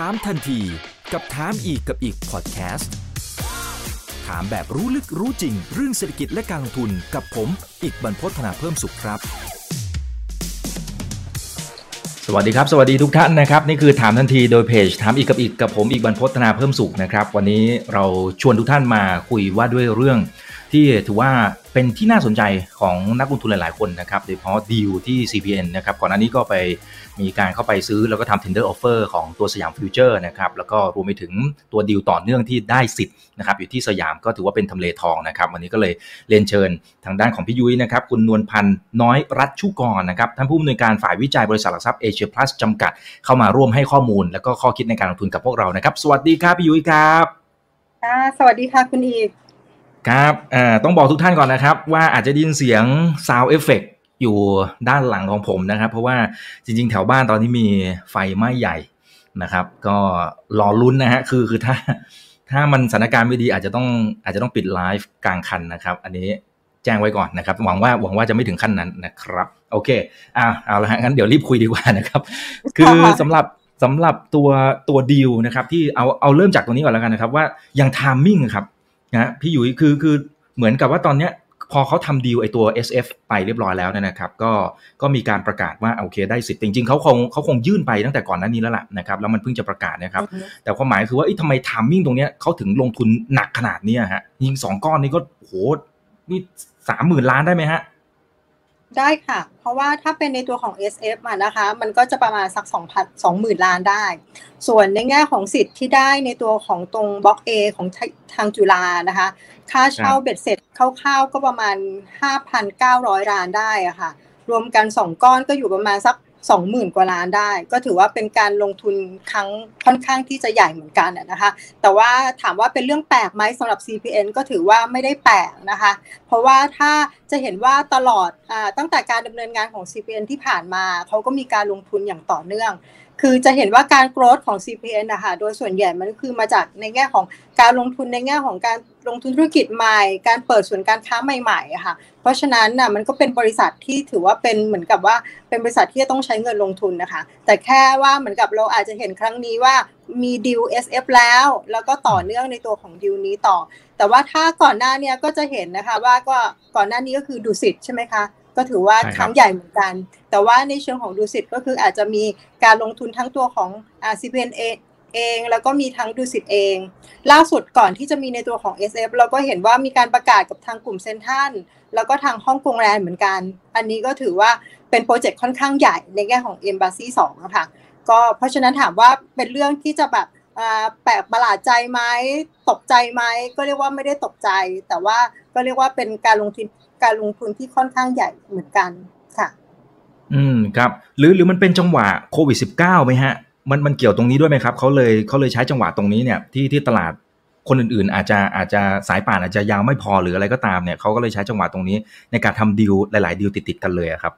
ถามทันทีกับถามอีกกับอีกพอดแคสต์ถามแบบรู้ลึกรู้จริง เรื่องเศรษฐกิจและการลงทุนกับผม อีกบรรพฒนาเพิ่มสุขครับ สวัสดีครับ สวัสดีทุกท่านนะครับ นี่คือถามทันทีโดยเพจถามอีกกับอีกกับผมอีกบรรพฒนาเพิ่มสุขนะครับ วันนี้เราชวนทุกท่านมาคุยว่าด้วยเรื่อง ที่ถือว่าเป็นที่น่าสนใจของนักลงทุนหลาย ๆ คนนะครับ โดยเฉพาะดีลที่ CPN นะครับ ก่อนหน้านี้ก็ไปมีการเข้าไปซื้อแล้วก็ทำ tender offer ของตัวสยามฟิวเจอร์นะครับ แล้วก็รวมไปถึงตัวดีลต่อเนื่องที่ได้สิทธิ์นะครับ อยู่ที่สยามก็ถือว่าเป็นทำเลทองนะครับ วันนี้ก็เลยเรียนเชิญทางด้านของพี่ยุ้ยนะครับ คุณนวลพันธ์น้อยรัชชุกรนะครับ ท่านผู้อำนวยการฝ่ายวิจัยบริษัทหลักทรัพย์เอเชียพลัสจำกัด เข้ามาร่วมให้ข้อมูล แล้วก็ข้อคิดในการลงทุนกับพวกเรานะครับ สวัสดีครับพี่ยุ้ยครับ สวัสดีค่ะคุณอีก ครับต้องบอกทุกท่านก่อนนะครับ ว่าอาจจะได้ยินเสียง sound effect อยู่ด้านหลังของผมนะครับ เพราะว่าจริง ๆ แถวบ้านตอนนี้มีไฟไหม้ใหญ่นะครับ ก็รอลุ้นนะฮะคือคือถ้าถ้ามันสถานการณ์ไม่ดีอาจจะต้องอาจจะต้องปิดไลฟ์กลางคันนะครับ อันนี้แจ้งไว้ก่อนนะครับ หวังว่าหวังว่าจะไม่ถึงขั้นนั้นนะครับ โอเคอ่าเอาละฮะงั้นเดี๋ยวรีบคุยดีกว่านะครับ คือสำหรับสำหรับตัวตัวดีลนะครับ ที่เอาเอาเริ่มจากตรงนี้ก่อนแล้วกันนะครับ ว่าอย่างทามมิ่งครับ นะพี่ยุ้ยคือคือเหมือนกับว่าตอนเนี้ยพอเขาทำดีลไอตัว SF ไปเรียบร้อยแล้วนะครับ ก็ก็มีการประกาศว่าโอเคได้สิทธิ์จริงๆเขาคงเขาคงยื่นไปตั้งแต่ก่อนหน้านี้แล้วล่ะนะครับแล้วมันเพิ่งจะประกาศนะครับ แต่ความหมายคือว่าทำไมทามมิ่งตรงเนี้ยเขาถึงลงทุนหนักขนาดนี้ฮะยิงสองก้อนนี้ก็โหนี่สามหมื่นล้านได้ไหมฮะ ได้ค่ะ เพราะว่าถ้าเป็นในตัวของ SF อะนะคะ มันก็จะประมาณสัก2 0 0 0 20,000 ล้านได้ ส่วนในแง่ของสิทธิ์ที่ได้ในตัวของตรงบล็อก A ของทางจุฬานะคะ ค่าเช่าเบ็ดเสร็จคร่าวๆก็ประมาณ 5,900 ล้านได้อะค่ะ รวมกัน 2 ก้อนก็อยู่ประมาณสัก สองหมื่นกว่าล้านได้ ก็ถือว่าเป็นการลงทุนครั้งค่อนข้างที่จะใหญ่เหมือนกันนะคะ แต่ว่าถามว่าเป็นเรื่องแปลกไหมสำหรับ CPN ก็ถือว่าไม่ได้แปลกนะคะ เพราะว่าถ้าจะเห็นว่าตลอดอตั้งแต่การดำเนินงานของ CPN ที่ผ่านมาเขาก็มีการลงทุนอย่างต่อเนื่อง คือจะเห็นว่าการโกรธของ CPN นะคะโดยส่วนใหญ่มันคือมาจากในแง่ของการลงทุนในแง่ของการลงทุนธุรกิจใหม่ การเปิดส่วนการค้าใหม่ๆค่ะ เพราะฉะนั้นน่ะมันก็เป็นบริษัทที่ถือว่าเป็นเหมือนกับว่าเป็นบริษัทที่จะต้องใช้เงินลงทุนนะคะ แต่แค่ว่าเหมือนกับเราอาจจะเห็นครั้งนี้ว่ามีดิว SF แล้ว แล้วก็ต่อเนื่องในตัวของดิวนี้ต่อ แต่ว่าถ้าก่อนหน้านี้ก็จะเห็นนะคะว่าก็ก่อนหน้านี้ก็คือดูสิทใช่ไหมคะ ก็ถือว่าครั้งใหญ่เหมือนกัน แต่ว่าในเชิงของดูสิทก็คืออาจจะมีการลงทุนทั้งตัวของ CPN เองแล้วก็มีทั้งดูสิตเอง ล่าสุดก่อนที่จะมีในตัวของ SF เราก็เห็นว่ามีการประกาศกับทางกลุ่มเซนทันแล้วก็ทางฮ่องกงแลนด์เหมือนกัน อันนี้ก็ถือว่าเป็นโปรเจกต์ค่อนข้างใหญ่ในแง่ของ e m b a s s y 2นะคะก็เพราะฉะนั้นถามว่าเป็นเรื่องที่จะแบบแปลกประหลาดใจไหมตกใจไหมก็เรียกว่าไม่ได้ตกใจ แต่ว่าก็เรียกว่าเป็นการลงทุน การลงทุนที่ค่อนข้างใหญ่เหมือนกันค่ะ อืมครับ หรือหรือมันเป็นจังหวะโควิด -19 ไหมฮะ มันมันเกี่ยวตรงนี้ด้วยไหมครับเขาเลยเขาเลยใช้จังหวะตรงนี้เนี่ยที่ที่ตลาดคนอื่นๆ อาจจะอาจจะสายป่านอาจจะยาวไม่พอหรืออะไรก็ตามเนี่ยเขาก็เลยใช้จังหวะตรงนี้ ในการทำดีลหลาย ๆ ดีลติดๆกันเลยครับ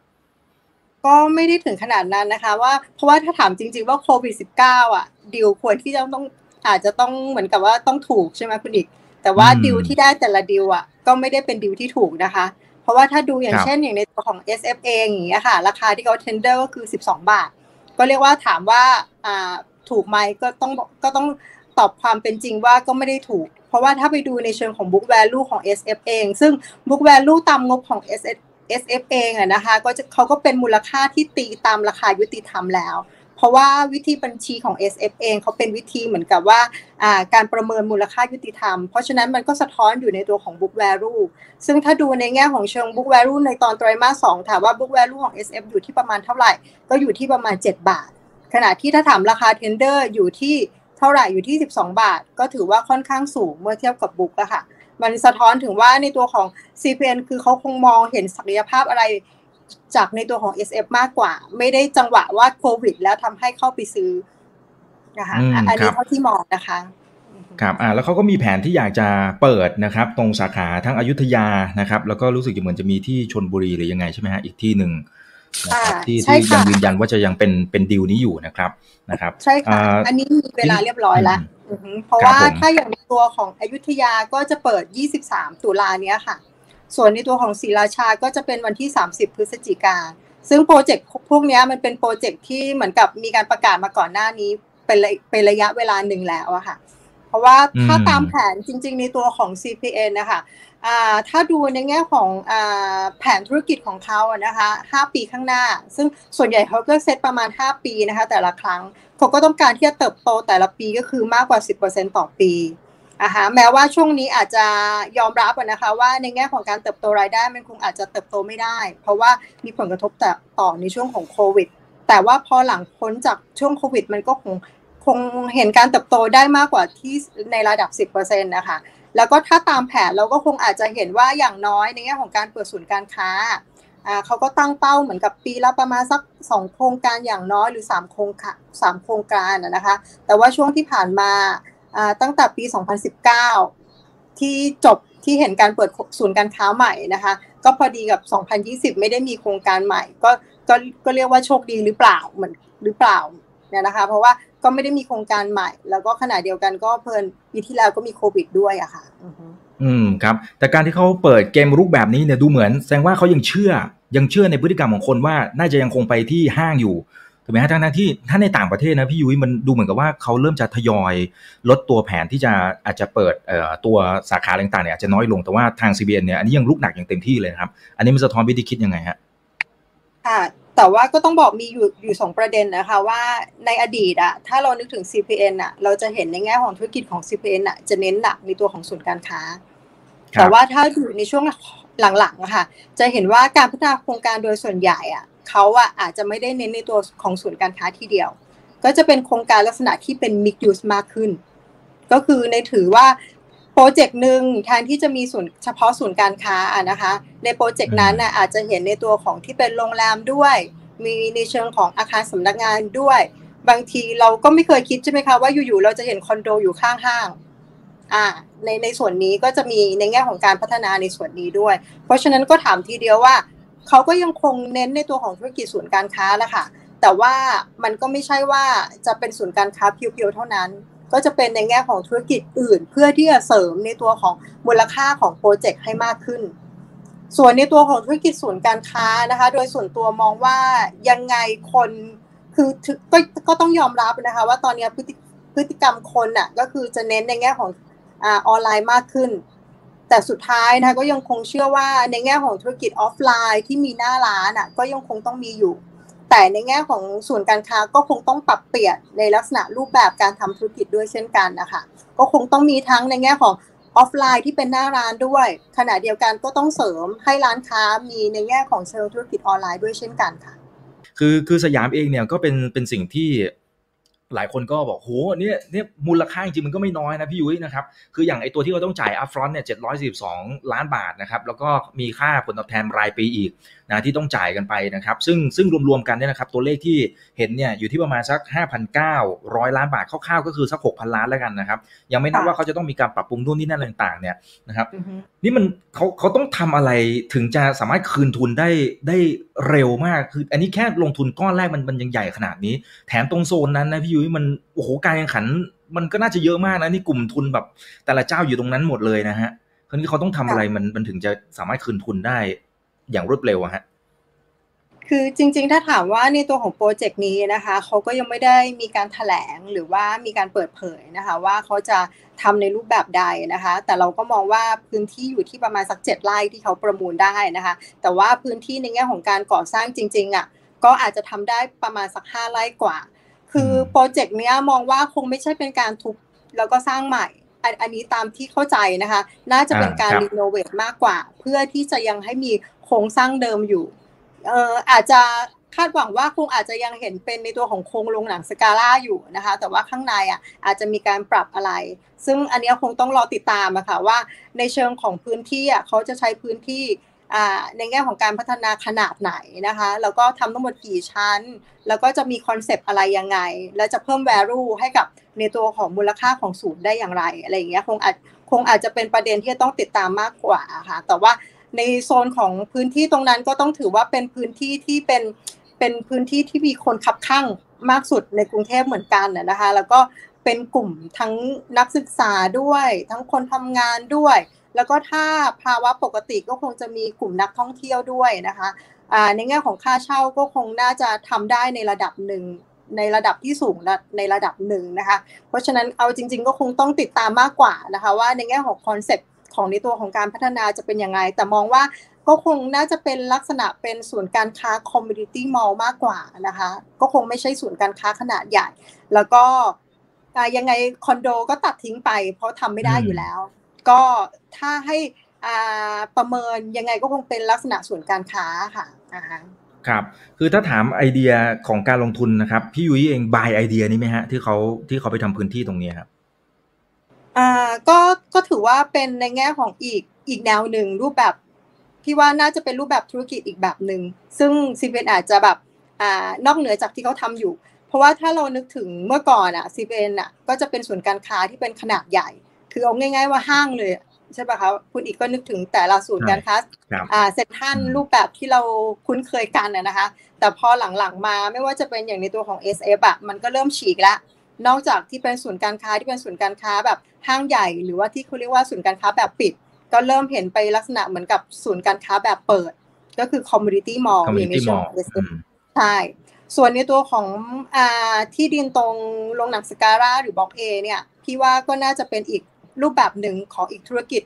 ก็ไม่ได้ถึงขนาดนั้นนะคะ ว่าเพราะว่าถ้าถามจริง ๆ ว่าโควิด -19 อะดีลควรที่จะต้องอาจจะต้องเหมือนกับว่าต้องถูกใช่ไหมคุณอีก แต่ว่าดีลที่ได้แต่ละดีลอะ ก็ไม่ได้เป็นดีลที่ถูกนะคะ เพราะว่าถ้าดูอย่างเช่นอย่างในตัวของ SF เองอย่างเงี้ยค่ะ ราคาที่เขาเทนเดอร์ก็คือ 12 บาท ก็เรียกว่าถามว่าถูกไหมก็ต้องก็ต้องตอบความเป็นจริงว่าก็ไม่ได้ถูก เพราะว่าถ้าไปดูในเชิงของ book value ของ SF เอง ซึ่ง book value ตามงบของ SF SF เองอะนะคะก็จะเขาก็เป็นมูลค่าที่ตีตามราคายุติธรรมแล้ว เพราะว่าวิธีบัญชีของ SF เองเขาเป็นวิธีเหมือนกับว่าการประเมินมูลค่ายุติธรรม เพราะฉะนั้นมันก็สะท้อนอยู่ในตัวของ book value ซึ่งถ้าดูในแง่ของเชิง book value ในตอนไตรมาสสองถามว่า book value ของ SF อยู่ที่ประมาณเท่าไหร่ ก็อยู่ที่ประมาณ 7 บาท ขณะที่ถ้าถามราคา tender อยู่ที่เท่าไหร่อยู่ที่ 12 บาท ก็ถือว่าค่อนข้างสูงเมื่อเทียบกับบุ๊กอะค่ะ มันสะท้อนถึงว่าในตัวของ CPN คือเขาคงมองเห็นศักยภาพอะไร จากในตัวของ SF มากกว่า ไม่ได้จังหวะว่าโควิด แล้วทำให้เข้าไปซื้อนะคะอันนี้เท่าที่มองนะคะครับอ่าแล้วเขาก็มีแผนที่อยากจะเปิดนะครับ ตรงสาขาทั้งอยุธยานะครับ แล้วก็รู้สึกจะเหมือนจะมีที่ชนบุรีหรือยังไงใช่ไหมฮะอีกที่หนึ่งนะครับที่ที่ยังยืนยันว่าจะยังเป็นเป็นดีลนี้อยู่นะครับนะครับ ใช่ค่ะอันนี้มีเวลาเรียบร้อยแล้วเพราะว่าถ้าอย่างตัวของอยุธยาก็จะเปิด 23 ตุลาเนี้ยค่ะ ส่วนในตัวของศรีราชาก็จะเป็นวันที่ 30 พฤศจิกา ซึ่งโปรเจกต์พวกนี้มันเป็นโปรเจกต์ที่เหมือนกับมีการประกาศมาก่อนหน้านี้เป็นเป็นระยะเวลาหนึ่งแล้วอะค่ะ เพราะว่าถ้าตามแผนจริง ๆ ในตัวของ CPN นะคะถ้าดูในแง่ของอแผนธุรกิจของเขาอะนะคะ 5 ปีข้างหน้า ซึ่งส่วนใหญ่เขาก็เซตประมาณ 5 ปีนะคะ แต่ละครั้งเขาก็ต้องการที่จะเติบโตแต่ละปีก็คือมากกว่า 10%ต่อปี อะฮะแม้ว่าช่วงนี้อาจจะยอมรับนะคะว่าในแง่ของการเติบโตรายได้มันคงอาจจะเติบโตไม่ได้ เพราะว่ามีผลกระทบต่อในช่วงของโควิด แต่ว่าพอหลังพ้นจากช่วงโควิด มันก็คงคงเห็นการเติบโตได้มากกว่าที่ในระดับ 10%นะคะแล้วก็ถ้าตามแผนเราก็คงอาจจะเห็นว่าอย่างน้อยในแง่ของการเปิดศูนย์การค้าเขาก็ตั้งเป้าเหมือนกับปีละประมาณสักสองโครงการอย่างน้อยหรือสามโครงสามโครงการนะคะ แต่ว่าช่วงที่ผ่านมา ตั้งแต่ปี 2019 ที่จบที่เห็นการเปิดศูนย์การค้าใหม่นะคะ ก็พอดีกับ 2020 ไม่ได้มีโครงการใหม่ ก็ก็ก็เรียกว่าโชคดีหรือเปล่าเหมือนหรือเปล่าเนี่ยนะคะ เพราะว่าก็ไม่ได้มีโครงการใหม่ แล้วก็ขณะเดียวกันก็เพลินปีที่แล้วก็มีโควิดด้วยอะค่ะอืมครับ แต่การที่เขาเปิดเกมรูปแบบนี้เนี่ยดูเหมือน แสดงว่าเขายังเชื่อยังเชื่อในพฤติกรรมของคนว่าน่าจะยังคงไปที่ห้างอยู่ ถูกไหมฮะทั้งที่ถ้าในต่างประเทศนะพี่ยุ้ยมันดูเหมือนกับว่าเขาเริ่มจะทยอยลดตัวแผนที่จะอาจจะเปิดเอ่อตัวสาขาต่างๆเนี่ยอาจจะน้อยลงแต่ว่าทาง CBN เนี่ยอันนี้ยังลุกหนักอย่างเต็มที่เลยครับ อันนี้มันสะท้อนวิธีคิดยังไงฮะค่ะแต่ว่าก็ต้องบอกมีอยู่อยู่สองประเด็นนะคะว่าในอดีตอะถ้าเรานึกถึง CPN อะเราจะเห็นในแง่ของธุรกิจของ CPN อะจะเน้นหนักในตัวของศูนย์การค้า แต่ว่าถ้าอยู่ในช่วงหลังๆอะค่ะจะเห็นว่าการพัฒนาโครงการโดยส่วนใหญ่อะ เขาอะอาจจะไม่ได้เน้นในตัวของศูนย์การค้าที่เดียว ก็จะเป็นโครงการลักษณะที่เป็น mix use มากขึ้น ก็คือในถือว่าโปรเจกต์หนึ่งแทนที่จะมีศูนย์เฉพาะศูนย์การค้าอะนะคะ ในโปรเจกต์นั้นน่ะอาจจะเห็นในตัวของที่เป็นโรงแรมด้วย มีในเชิงของอาคารสำนักงานด้วย บางทีเราก็ไม่เคยคิดใช่ไหมคะว่าอยู่ๆเราจะเห็นคอนโดอยู่ข้างห้างอ่าในในส่วนนี้ก็จะมีในแง่ของการพัฒนาในส่วนนี้ด้วย เพราะฉะนั้นก็ถามทีเดียวว่า เขาก็ยังคงเน้นในตัวของธุรกิจศูนย์การค้าแหละค่ะ แต่ว่ามันก็ไม่ใช่ว่าจะเป็นศูนย์การค้าเพียวๆเท่านั้น ก็จะเป็นในแง่ของธุรกิจอื่น เพื่อที่จะเสริมในตัวของมูลค่าของโปรเจกต์ให้มากขึ้น ส่วนในตัวของธุรกิจศูนย์การค้านะคะ โดยส่วนตัวมองว่ายังไงคนคือก็ก็ต้องยอมรับนะคะ ว่าตอนนี้พฤติพฤติกรรมคนน่ะก็คือจะเน้นในแง่ของออนไลน์มากขึ้น แต่สุดท้ายนะก็ยังคงเชื่อว่าในแง่ของธุรกิจออฟไลน์ที่มีหน้าร้านอะก็ยังคงต้องมีอยู่ แต่ในแง่ของส่วนการค้าก็คงต้องปรับเปลี่ยนในลักษณะรูปแบบการทำธุรกิจด้วยเช่นกันนะคะก็คงต้องมีทั้งในแง่ของออฟไลน์ที่เป็นหน้าร้านด้วย ขณะเดียวกันก็ต้องเสริมให้ร้านค้ามีในแง่ของเชิงธุรกิจออนไลน์ด้วยเช่นกันค่ะ คือคือสยามเองเนี่ยก็เป็นเป็นสิ่งที่ หลายคนก็บอกโหเนี่ยเนี่ยมูลค่าจริงมันก็ไม่น้อยนะพี่ยุ้ยนะครับ คืออย่างไอตัวที่เราต้องจ่ายอัพฟรอนต์เนี่ยเจ็ดร้อยสิบสองล้านบาทนะครับ แล้วก็มีค่าผลตอบแทนรายปีอีกนะที่ต้องจ่ายกันไปนะครับซึ่งซึ่งรวมๆกันเนี่ยนะครับตัวเลขที่เห็นเนี่ยอยู่ที่ประมาณสัก 5,900 ล้านบาทคร่าวๆก็คือสัก 6,000 ล้านแล้วกันนะครับยังไม่นับว่าเขาจะต้องมีการปรับปรุงนู่นนี่นั่นต่างๆเนี่ยนะครับนี่มันเขาเขาต้องทำอะไรถึงจะสามารถคืนทุนได้ได้เร็วมากคือ อันนี้แค่ลงทุนก้อนแรกมันมันยังใหญ่ขนาดนี้ แถมตรงโซนนั้นนะพี่ยุ้ยมันโอ้โหการแข่งขันมันก็น่าจะเยอะมากนะนี่กลุ่มทุนแบบแต่ละเจ้าอยู่ตรงนั้นหมดเลยนะฮะคราวนี้เขาต้องทำอะไรมันมันถึงจะสามารถคืนทุนได้ อย่างรวดเร็วอะฮะคือจริงๆ ถ้าถามว่าในตัวของโปรเจกต์นี้นะคะเขาก็ยังไม่ได้มีการถแถลงหรือว่ามีการเปิดเผยนะคะ ว่าเขาจะทำในรูปแบบใดนะคะ แต่เราก็มองว่าพื้นที่อยู่ที่ประมาณสักเจ็ดไร่ที่เขาประมูลได้นะคะ แต่ว่าพื้นที่ในแง่ของการก่อสร้างจริงๆอะก็อาจจะทำได้ประมาณสักห้าไร่กว่า คือโปรเจกต์นี้มองว่าคงไม่ใช่เป็นการทุบแล้วก็สร้างใหม่ อันนี้ตามที่เข้าใจนะคะ น่าจะเป็นการรีโนเวทมากกว่า เพื่อที่จะยังให้มีโครงสร้างเดิมอยู่เอ่ออาจจะคาดหวังว่าคงอาจจะยังเห็นเป็นในตัวของโครงโรงหนังสกาล่าอยู่นะคะ แต่ว่าข้างในอะอาจจะมีการปรับอะไร ซึ่งอันนี้คงต้องรอติดตามอะค่ะว่าในเชิงของพื้นที่อะเขาจะใช้พื้นที่ ในแง่ของการพัฒนาขนาดไหนนะคะแล้วก็ทำทั้งหมดกี่ชั้น แล้วก็จะมีคอนเซปต์อะไรยังไง แล้วจะเพิ่ม value ให้กับในตัวของมูลค่าของศูนย์ได้อย่างไรอะไรอย่างเงี้ยคงอาจคงอาจจะเป็นประเด็นที่ต้องติดตามมากกว่าค่ะแต่ว่าในโซนของพื้นที่ตรงนั้นก็ต้องถือว่าเป็นพื้นที่ที่เป็นเป็นพื้นที่ที่มีคนคับคั่งมากสุดในกรุงเทพเหมือนกันนะคะ แล้วก็เป็นกลุ่มทั้งนักศึกษาด้วย ทั้งคนทำงานด้วย แล้วก็ถ้าภาวะปกติก็คงจะมีกลุ่มนักท่องเที่ยวด้วยนะคะในแง่ของค่าเช่าก็คงน่าจะทำได้ในระดับหนึ่งในระดับที่สูงในระดับหนึ่งนะคะ เพราะฉะนั้นเอาจริง ๆ ก็คงต้องติดตามมากกว่านะคะว่าในแง่ของคอนเซ็ปต์ของในตัวของการพัฒนาจะเป็นยังไง แต่มองว่าก็คงน่าจะเป็นลักษณะเป็นศูนย์การค้าคอมมูนิตี้มอลล์มากกว่านะคะ ก็คงไม่ใช่ศูนการค้าขนาดใหญ่ แล้วก็ยังไงคอนโดก็ตัดทิ้งไป เพราะทำไม่ได้อยู่แล้ว ก็ถ้าให้ประเมินยังไงก็คงเป็นลักษณะส่วนการค้าค่ะครับ คือถ้าถามไอเดียของการลงทุนนะครับ พี่ยุ้ยเองบายไอเดียนี้ไหมฮะที่เขาที่เขาไปทำพื้นที่ตรงนี้ครับอ่าก็ก็ถือว่าเป็นในแง่ของอีกอีกแนวหนึ่งรูปแบบพี่ว่าน่าจะเป็นรูปแบบธุรกิจอีกแบบหนึ่งซึ่งซีเวนอาจจะแบบอ่านอกเหนือจากที่เขาทำอยู่ เพราะว่าถ้าเรานึกถึงเมื่อก่อนอะซีเวนอะก็จะเป็นส่วนการค้าที่เป็นขนาดใหญ่ คือเอาง่าย ๆว่าห้างเลยใช่ป่ะคะคุณอีกก็นึกถึงแต่ละศูนย์การค้าอ่าเซ็นทันรูปแบบที่เราคุ้นเคยกันนะคะ แต่พอหลังๆมาไม่ว่าจะเป็นอย่างในตัวของ SF อะมันก็เริ่มฉีกแล้วนอกจากที่เป็นศูนย์การค้าที่เป็นศูนย์การค้าแบบห้างใหญ่ หรือว่าที่เขาเรียกว่าศูนย์การค้าแบบปิด ก็เริ่มเห็นไปลักษณะเหมือนกับศูนย์การค้าแบบเปิด ก็คือ community mall มีในช่วงใช่ส่วนในตัวของอ่าที่ดินตรงโรงหนังสการ่าหรือบล็อกเอเนี่ยพี่ว่าก็น่าจะเป็นอีก รูปแบบหนึ่งของอีกธุรกิจ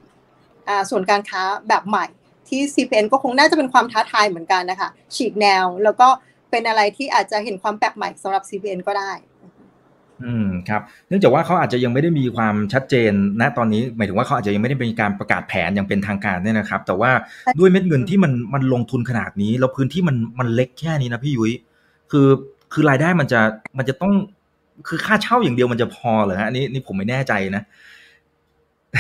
อ่าส่วนการค้าแบบใหม่ ที่ CPN ก็คงน่าจะเป็นความท้าทายเหมือนกันนะคะฉีกแนวแล้วก็เป็นอะไรที่อาจจะเห็นความแปลกใหม่สำหรับ CPN ก็ได้อืมครับเนื่องจากว่าเขาอาจจะยังไม่ได้มีความชัดเจนณตอนนี้ หมายถึงว่าเขาอาจจะยังไม่ได้เป็นการประกาศแผนอย่างเป็นทางการเนี่ยนะครับ แต่ว่าด้วยเม็ดเงินที่มันมันลงทุนขนาดนี้แล้วพื้นที่มันมันเล็กแค่นี้นะพี่ยุ้ยคือคือรายได้มันจะมันจะต้องคือค่าเช่าอย่างเดียวมันจะพอเหรอฮะนี่นี่ผมไม่แน่ใจนะ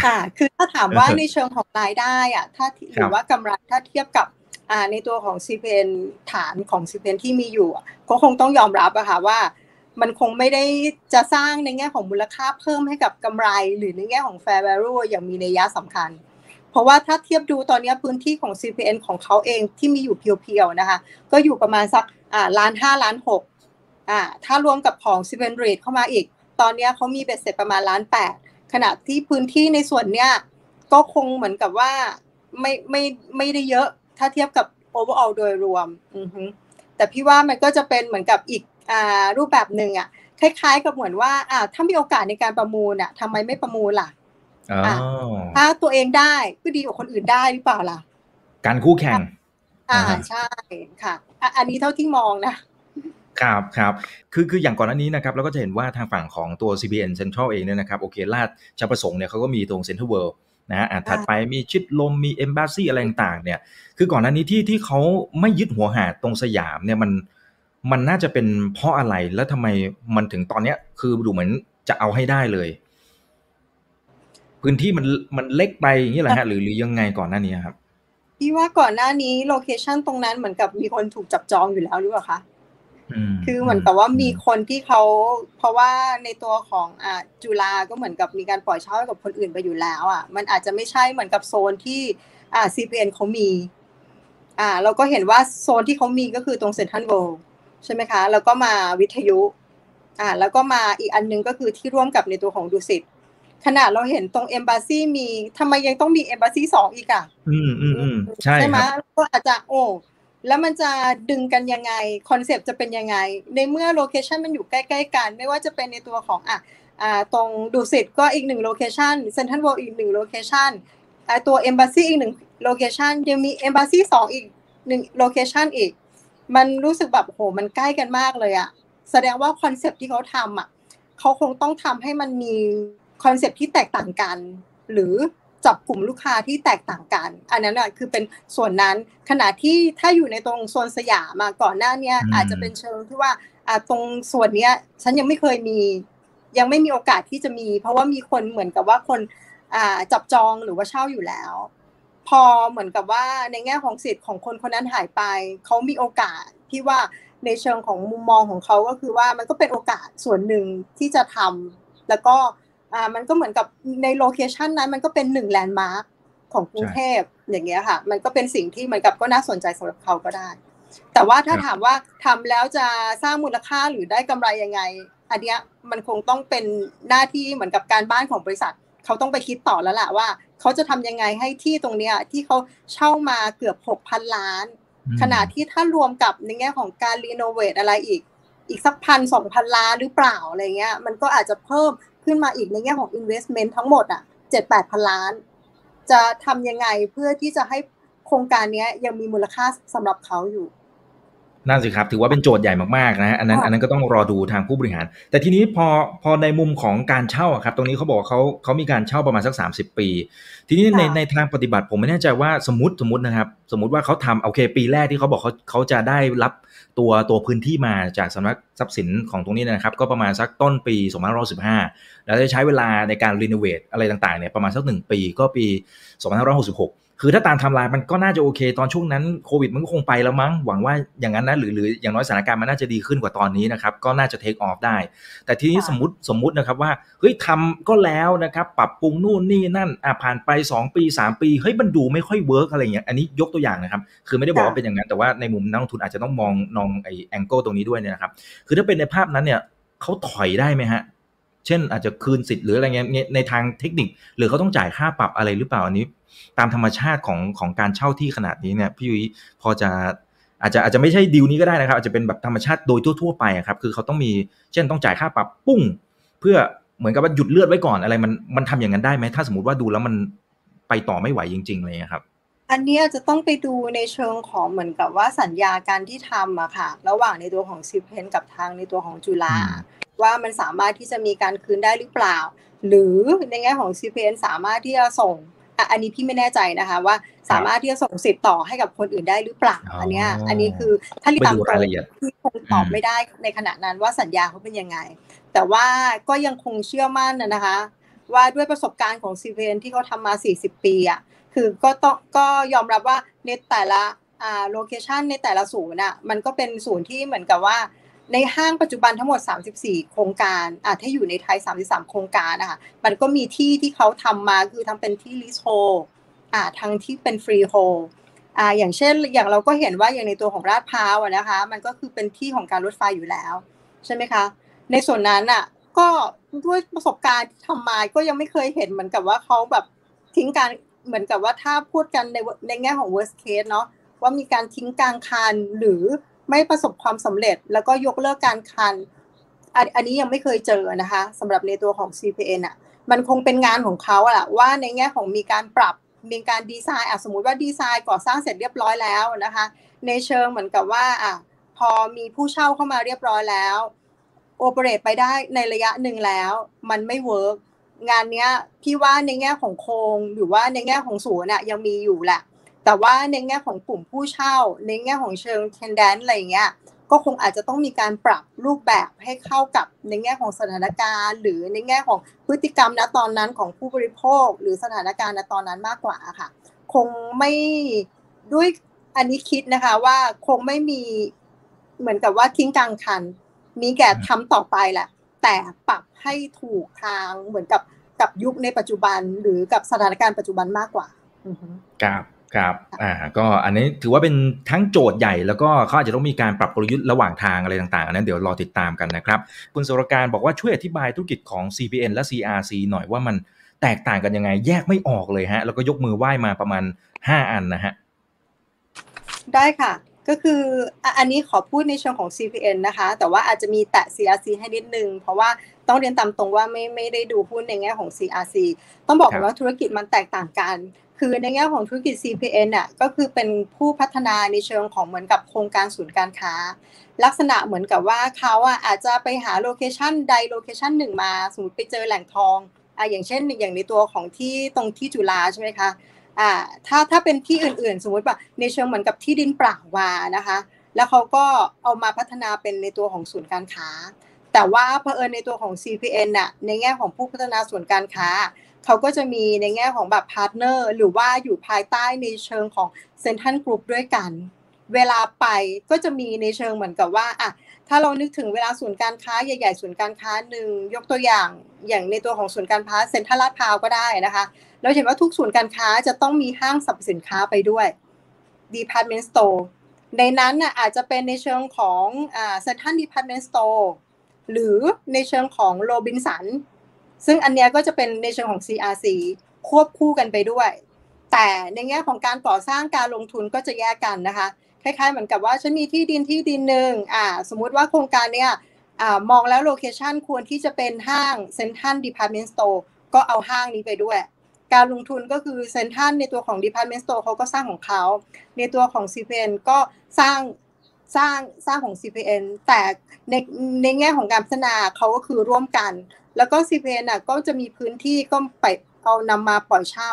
ค่ะ คือถ้าถามว่าในเชิงของรายได้อะถ้าหรือว่ากำไรถ้าเทียบกับอ่าในตัวของซีเพนฐานของซีเพนที่มีอยู่ก็คงต้องยอมรับอะค่ะว่า มันคงไม่ได้จะสร้างในแง่ของมูลค่าเพิ่มให้กับกำไร หรือในแง่ของ fair value อย่างมีนัยยะสำคัญ เพราะว่าถ้าเทียบดูตอนนี้พื้นที่ของ CPN ของเขาเองที่มีอยู่เพียวๆนะคะ ก็อยู่ประมาณสักอ่าล้านห้าล้านหกอ่าถ้ารวมกับของ CPN Rate เข้ามาอีก ตอนนี้เขามีเบ็ดเสร็จประมาณล้านแปด ขณะที่พื้นที่ในส่วนเนี้ยก็คงเหมือนกับว่าไม่ไม่ไม่ได้เยอะ ถ้าเทียบกับ overall โดยรวมอือฮึแต่พี่ว่ามันก็จะเป็นเหมือนกับอีกรูปแบบหนึ่งอะคล้ายๆ กับเหมือนว่าอ่าถ้ามีโอกาสในการประมูลอะทำไมไม่ประมูลล่ะถ้าตัวเองได้ก็ดีกว่าคนอื่นได้หรือเปล่าล่ะ การคู่แข่ง อ่าใช่ค่ะ อันนี้เท่าที่มองนะ ครับครับคือคืออย่างก่อนหน้านี้นะครับเราก็จะเห็นว่าทางฝั่งของตัว CBN Central เองเนี่ยนะครับโอเคลาดชาประสงค์เนี่ยเขาก็มีตรง Central World นะฮะถัดไปมีชิดลมมี Embassy อะไรต่างๆเนี่ย คือก่อนหน้านี้ที่ที่เขาไม่ยึดหัวหาดตรงสยามเนี่ยมันมันน่าจะเป็นเพราะอะไรแล้วทำไมมันถึงตอนเนี้ยคือดูเหมือนจะเอาให้ได้เลย พื้นที่มันมันเล็กไปอย่างนี้แหละฮะหรือหรือยังไงก่อนหน้านี้ครับพี่ว่าก่อนหน้านี้โลเคชันตรงนั้นเหมือนกับมีคนถูกจับจองอยู่แล้วหรือเปล่าคะ คือเหมือนกับว่ามีคนที่เขาเพราะว่าในตัวของอ่าจุฬาก็เหมือนกับมีการปล่อยเช่าให้กับคนอื่นไปอยู่แล้วอะมันอาจจะไม่ใช่เหมือนกับโซนที่อ่าซีพีเอ็นเขามี อ่า เราก็เห็นว่าโซนที่เขามีก็คือตรงเซ็นทรัลเวิลด์ใช่ไหมคะ แล้วก็มาวิทยุ อ่า แล้วก็มาอีกอันนึงก็คือที่ร่วมกับในตัวของดุสิตขนาดเราเห็นตรงเอมบาซีมีทำไมยังต้องมีเอมบาซีสองอีกอะ อืมอืมอืมใช่ใช่ไหมก็อาจจะโอ้ แล้วมันจะดึงกันยังไงคอนเซปต์จะเป็นยังไง ในเมื่อ location มันอยู่ใกล้ๆกัน ไม่ว่าจะเป็นในตัวของอะตรงดุสิตก็อีกหนึ่ง location เซ็นทรัลเวิลด์อีกหนึ่ง location ตัวเอมบาซีอีกหนึ่ง location ยังมีเอมบาซีสองอีกหนึ่ง location อีก มันรู้สึกแบบโหมันใกล้กันมากเลยอะแสดงว่าคอนเซปต์ที่เขาทำอะเขาคงต้องทำให้มันมีคอนเซปต์ที่แตกต่างกัน หรือ จับกลุ่มลูกค้าที่แตกต่างกัน อันนั้นอะคือเป็นส่วนนั้นขณะที่ถ้าอยู่ในตรงโซนสยามมาก่อนหน้านี้อาจจะเป็นเชิงที่ว่าอ่าตรงส่วนเนี้ยฉันยังไม่เคยมี ยังไม่มีโอกาสที่จะมี เพราะว่ามีคนเหมือนกับว่าคนอ่าจับจองหรือว่าเช่าอยู่แล้ว พอเหมือนกับว่าในแง่ของสิทธิ์ของคนคนนั้นหายไปเขามีโอกาสที่ว่าในเชิงของมุมมองของเขาก็คือว่ามันก็เป็นโอกาสส่วนหนึ่งที่จะทำแล้วก็ อ่ามันก็เหมือนกับใน location นั้นมันก็เป็นหนึ่งแลนด์มาร์คของกรุงเทพอย่างเงี้ยค่ะ มันก็เป็นสิ่งที่เหมือนกับก็น่าสนใจสำหรับเขาก็ได้ แต่ว่าถ้าถามว่าทำแล้วจะสร้างมูลค่าหรือได้กำไรยังไง อันเนี้ยมันคงต้องเป็นหน้าที่เหมือนกับการบ้านของบริษัท เขาต้องไปคิดต่อแล้วล่ะว่า เขาจะทำยังไงให้ที่ตรงเนี้ยที่เขาเช่ามาเกือบหกพันล้าน ขณะที่ถ้ารวมกับในแง่ของการ renovate อะไรอีก อีกสักพันสองพันล้านหรือเปล่าอะไรเงี้ย มันก็อาจจะเพิ่ม ขึ้นมาอีกในแง่ของ investment ทั้งหมดอะเจ็ดแปดพันล้าน จะทำยังไงเพื่อที่จะให้โครงการนี้ยังมีมูลค่าสำหรับเขาอยู่นั่นสิครับถือว่าเป็นโจทย์ใหญ่มากๆนะอันนั้นอันนั้นก็ต้องรอดูทางผู้บริหาร แต่ทีนี้พอพอในมุมของการเช่าครับ ตรงนี้เขาบอกเขาเขามีการเช่าประมาณสัก 30 ปี ทีนี้ในในทางปฏิบัติผมไม่แน่ใจว่าสมมติสมมตินะครับ สมมติว่าเขาทำโอเค ปีแรกที่เขาบอกเขาเขาจะได้รับ ตัวตัวพื้นที่มาจากสำนักทรัพย์สินของตรงนี้นะครับ ก็ประมาณสักต้นปี2515 แล้วจะใช้เวลาในการ renovate อะไรต่างๆเนี่ยประมาณสักหนึ่งปีก็ปี 2566 คือถ้าตามทำลายมันก็น่าจะโอเค ตอนช่วงนั้นโควิดมันก็คงไปแล้วมั้งหวังว่าอย่างนั้นนะหรือหรืออย่างน้อยสถานการณ์มันน่าจะดีขึ้นกว่าตอนนี้นะครับก็น่าจะ take off ได้ แต่ทีนี้สมมติสมมุตินะครับว่าเฮ้ยทำก็แล้วนะครับปรับปรุงนู่นนี่นั่นอะผ่านไป 2 ปี 3 ปีเฮ้ยมันดูไม่ค่อย work อะไรเงี้ยอันนี้ยกตัวอย่างนะครับคือไม่ได้บอกว่าเป็นอย่างนั้นแต่ว่าในมุมนักลงทุนอาจจะต้องมองมองไอ้ angle ตรงนี้ด้วยเนี่ยนะครับคือถ้าเป็นในภาพนั้นเนี่ยเขาถอยได้ไหมฮะเช่นอาจจะคืนสิทธิ์หรืออะไรเงี้ยในทางเทคนิค หรือเขาต้องจ่ายค่าปรับอะไรหรือเปล่าอันนี้ ตามธรรมชาติของของการเช่าที่ขนาดนี้เนี่ยพี่ยุ้ยพอจะอาจจะอาจจะไม่ใช่ดีลนี้ก็ได้นะครับอาจจะเป็นแบบธรรมชาติโดยทั่วๆไปครับคือเขาต้องมีเช่นต้องจ่ายค่าปรับปุ้ง เพื่อเหมือนกับว่าหยุดเลือดไว้ก่อนอะไรมันมันทำอย่างนั้นได้ไหมถ้าสมมติว่าดูแล้วมันไปต่อไม่ไหวจริงๆเลยครับ อันนี้จะต้องไปดูในเชิงของเหมือนกับว่าสัญญาการที่ทำอะค่ะ ระหว่างในตัวของซิเพนกับทางในตัวของจุฬาว่ามันสามารถที่จะมีการคืนได้หรือเปล่า หรือในแง่ของซีพีเอ็นสามารถที่จะส่ง อันนี้พี่ไม่แน่ใจนะคะ ว่าสามารถที่จะส่งสิทธิ์ต่อให้กับคนอื่นได้หรือเปล่าอันนี้อันนี้คือถ้าเรียนตามตรงพี่คงตอบไม่ได้ในขณะนั้นว่าสัญญาเขาเป็นยังไง แต่ว่าก็ยังคงเชื่อมั่นนะคะ ว่าด้วยประสบการณ์ของซีพีเอ็นที่เขาทำมา 40 ปีอะคือก็ต้องก็ยอมรับว่าในแต่ละอ่า location ในแต่ละศูนย์อะมันก็เป็นศูนย์ที่เหมือนกับว่า ในห้างปัจจุบันทั้งหมด 34 โครงการอะถ้าอยู่ในไทย 33 โครงการนะคะมันก็มีที่ที่เขาทำมาคือทำเป็นที่ leasehold อ่าทั้งที่เป็น freehold อ่าอย่างเช่นอย่างเราก็เห็นว่าอย่างในตัวของลาดพร้าวนะคะ มันก็คือเป็นที่ของการรถไฟอยู่แล้ว ใช่ไหมคะ ในส่วนนั้นอะก็ด้วยประสบการณ์ที่ทำมาก็ยังไม่เคยเห็นเหมือนกับว่าเขาแบบทิ้งการเหมือนกับว่าถ้าพูดกันในในแง่ของ worst case เนาะว่ามีการทิ้งกลางคันหรือ ไม่ประสบความสำเร็จ แล้วก็ยกเลิกกลางคันอันนี้ยังไม่เคยเจอนะคะสำหรับในตัวของ CPN อะมันคงเป็นงานของเขาอะว่าในแง่ของมีการปรับมีการดีไซน์อะสมมุติว่าดีไซน์ก่อสร้างเสร็จเรียบร้อยแล้วนะคะ ในเชิงเหมือนกับว่าอะพอมีผู้เช่าเข้ามาเรียบร้อยแล้ว operate ไปได้ในระยะหนึ่งแล้ว มันไม่ work งานเนี้ยพี่ว่าในแง่ของโครงหรือว่าในแง่ของศูนย์อะยังมีอยู่แหละ แต่ว่าในแง่ของกลุ่มผู้เช่า ในแง่ของเชิงเทนแดนอะไรเงี้ยก็คงอาจจะต้องมีการปรับรูปแบบให้เข้ากับในแง่ของสถานการณ์ หรือในแง่ของพฤติกรรมณตอนนั้นของผู้บริโภค หรือสถานการณ์ณตอนนั้นมากกว่าค่ะ คงไม่ด้วยอันนี้คิดนะคะว่าคงไม่มีเหมือนกับว่าทิ้งกลางคัน มีแก่ทำต่อไปแหละ แต่ปรับให้ถูกทางเหมือนกับกับยุคในปัจจุบันหรือกับสถานการณ์ปัจจุบันมากกว่าครับ ครับ อ่า ก็อันนี้ถือว่าเป็นทั้งโจทย์ใหญ่แล้วก็เขาอาจจะต้องมีการปรับกลยุทธ์ระหว่างทางอะไรต่างๆอันนั้นเดี๋ยวรอติดตามกันนะครับ คุณสุรการบอกว่าช่วยอธิบายธุรกิจของ CPN และ CRC หน่อยว่ามันแตกต่างกันยังไง แยกไม่ออกเลยฮะ แล้วก็ยกมือไหว้มาประมาณ 5 อันนะฮะ ได้ค่ะ ก็คืออันนี้ขอพูดในเชิงของ CPN นะคะ แต่ว่าอาจจะมีแตะ CRC ให้นิดนึง เพราะว่าต้องเรียนตามตรงว่าไม่ไม่ได้ดูหุ้นในแง่ของ CRC ต้องบอกว่าธุรกิจมันแตกต่างกัน คือในแง่ของธุรกิจ CPN อะก็คือเป็นผู้พัฒนาในเชิงของเหมือนกับโครงการศูนย์การค้า ลักษณะเหมือนกับว่าเขาอะอาจจะไปหาโลเคชันใดโลเคชันหนึ่งมา สมมติไปเจอแหล่งทองอะอย่างเช่นอย่างในตัวของที่ตรงที่จุฬาใช่ไหมคะอ่าถ้าถ้าเป็นที่อื่นๆ สมมติว่าในเชิงเหมือนกับที่ดินปล่าวานะคะ แล้วเขาก็เอามาพัฒนาเป็นในตัวของศูนย์การค้า แต่ว่าเพอเอิญในตัวของ CPN น่ะในแง่ของผู้พัฒนาศูนย์การค้า เขาก็จะมีในแง่ของแบบ partner หรือว่าอยู่ภายใต้ในเชิงของเซ็นทรัลกรุ๊ปด้วยกัน เวลาไปก็จะมีในเชิงเหมือนกับว่าอะถ้าเรานึกถึงเวลาศูนย์การค้าใหญ่ๆศูนย์การค้าหนึ่งยกตัวอย่างอย่างในตัวของศูนย์การค้าเซ็นทรัลลาดพร้าวก็ได้นะคะเราเห็นว่าทุกศูนย์การค้าจะต้องมีห้างสรรพสินค้าไปด้วย department store ในนั้นน่ะอาจจะเป็นในเชิงของเซ็นทรัล department store หรือในเชิงของโรบินสัน ซึ่งอันเนี้ยก็จะเป็นในเชิงของ CRC ควบคู่กันไปด้วย แต่ในแง่ของการก่อสร้างการลงทุนก็จะแยกกันนะคะ คล้ายๆเหมือนกับว่าฉันมีที่ดินที่ดินหนึ่งอ่าสมมุติว่าโครงการเนี้ยอ่ามองแล้ว location ควรที่จะเป็นห้างเซ็นทรัล department store ก็เอาห้างนี้ไปด้วย การลงทุนก็คือเซ็นทรัลในตัวของ Department Store เขาก็สร้างของเขา ในตัวของ CPN ก็สร้างสร้างสร้างของ CPN แต่ในในแง่ของการพัฒนาเขาก็คือร่วมกัน แล้วก็ CPN อะก็จะมีพื้นที่ก็ไปเอานำมาปล่อยเช่า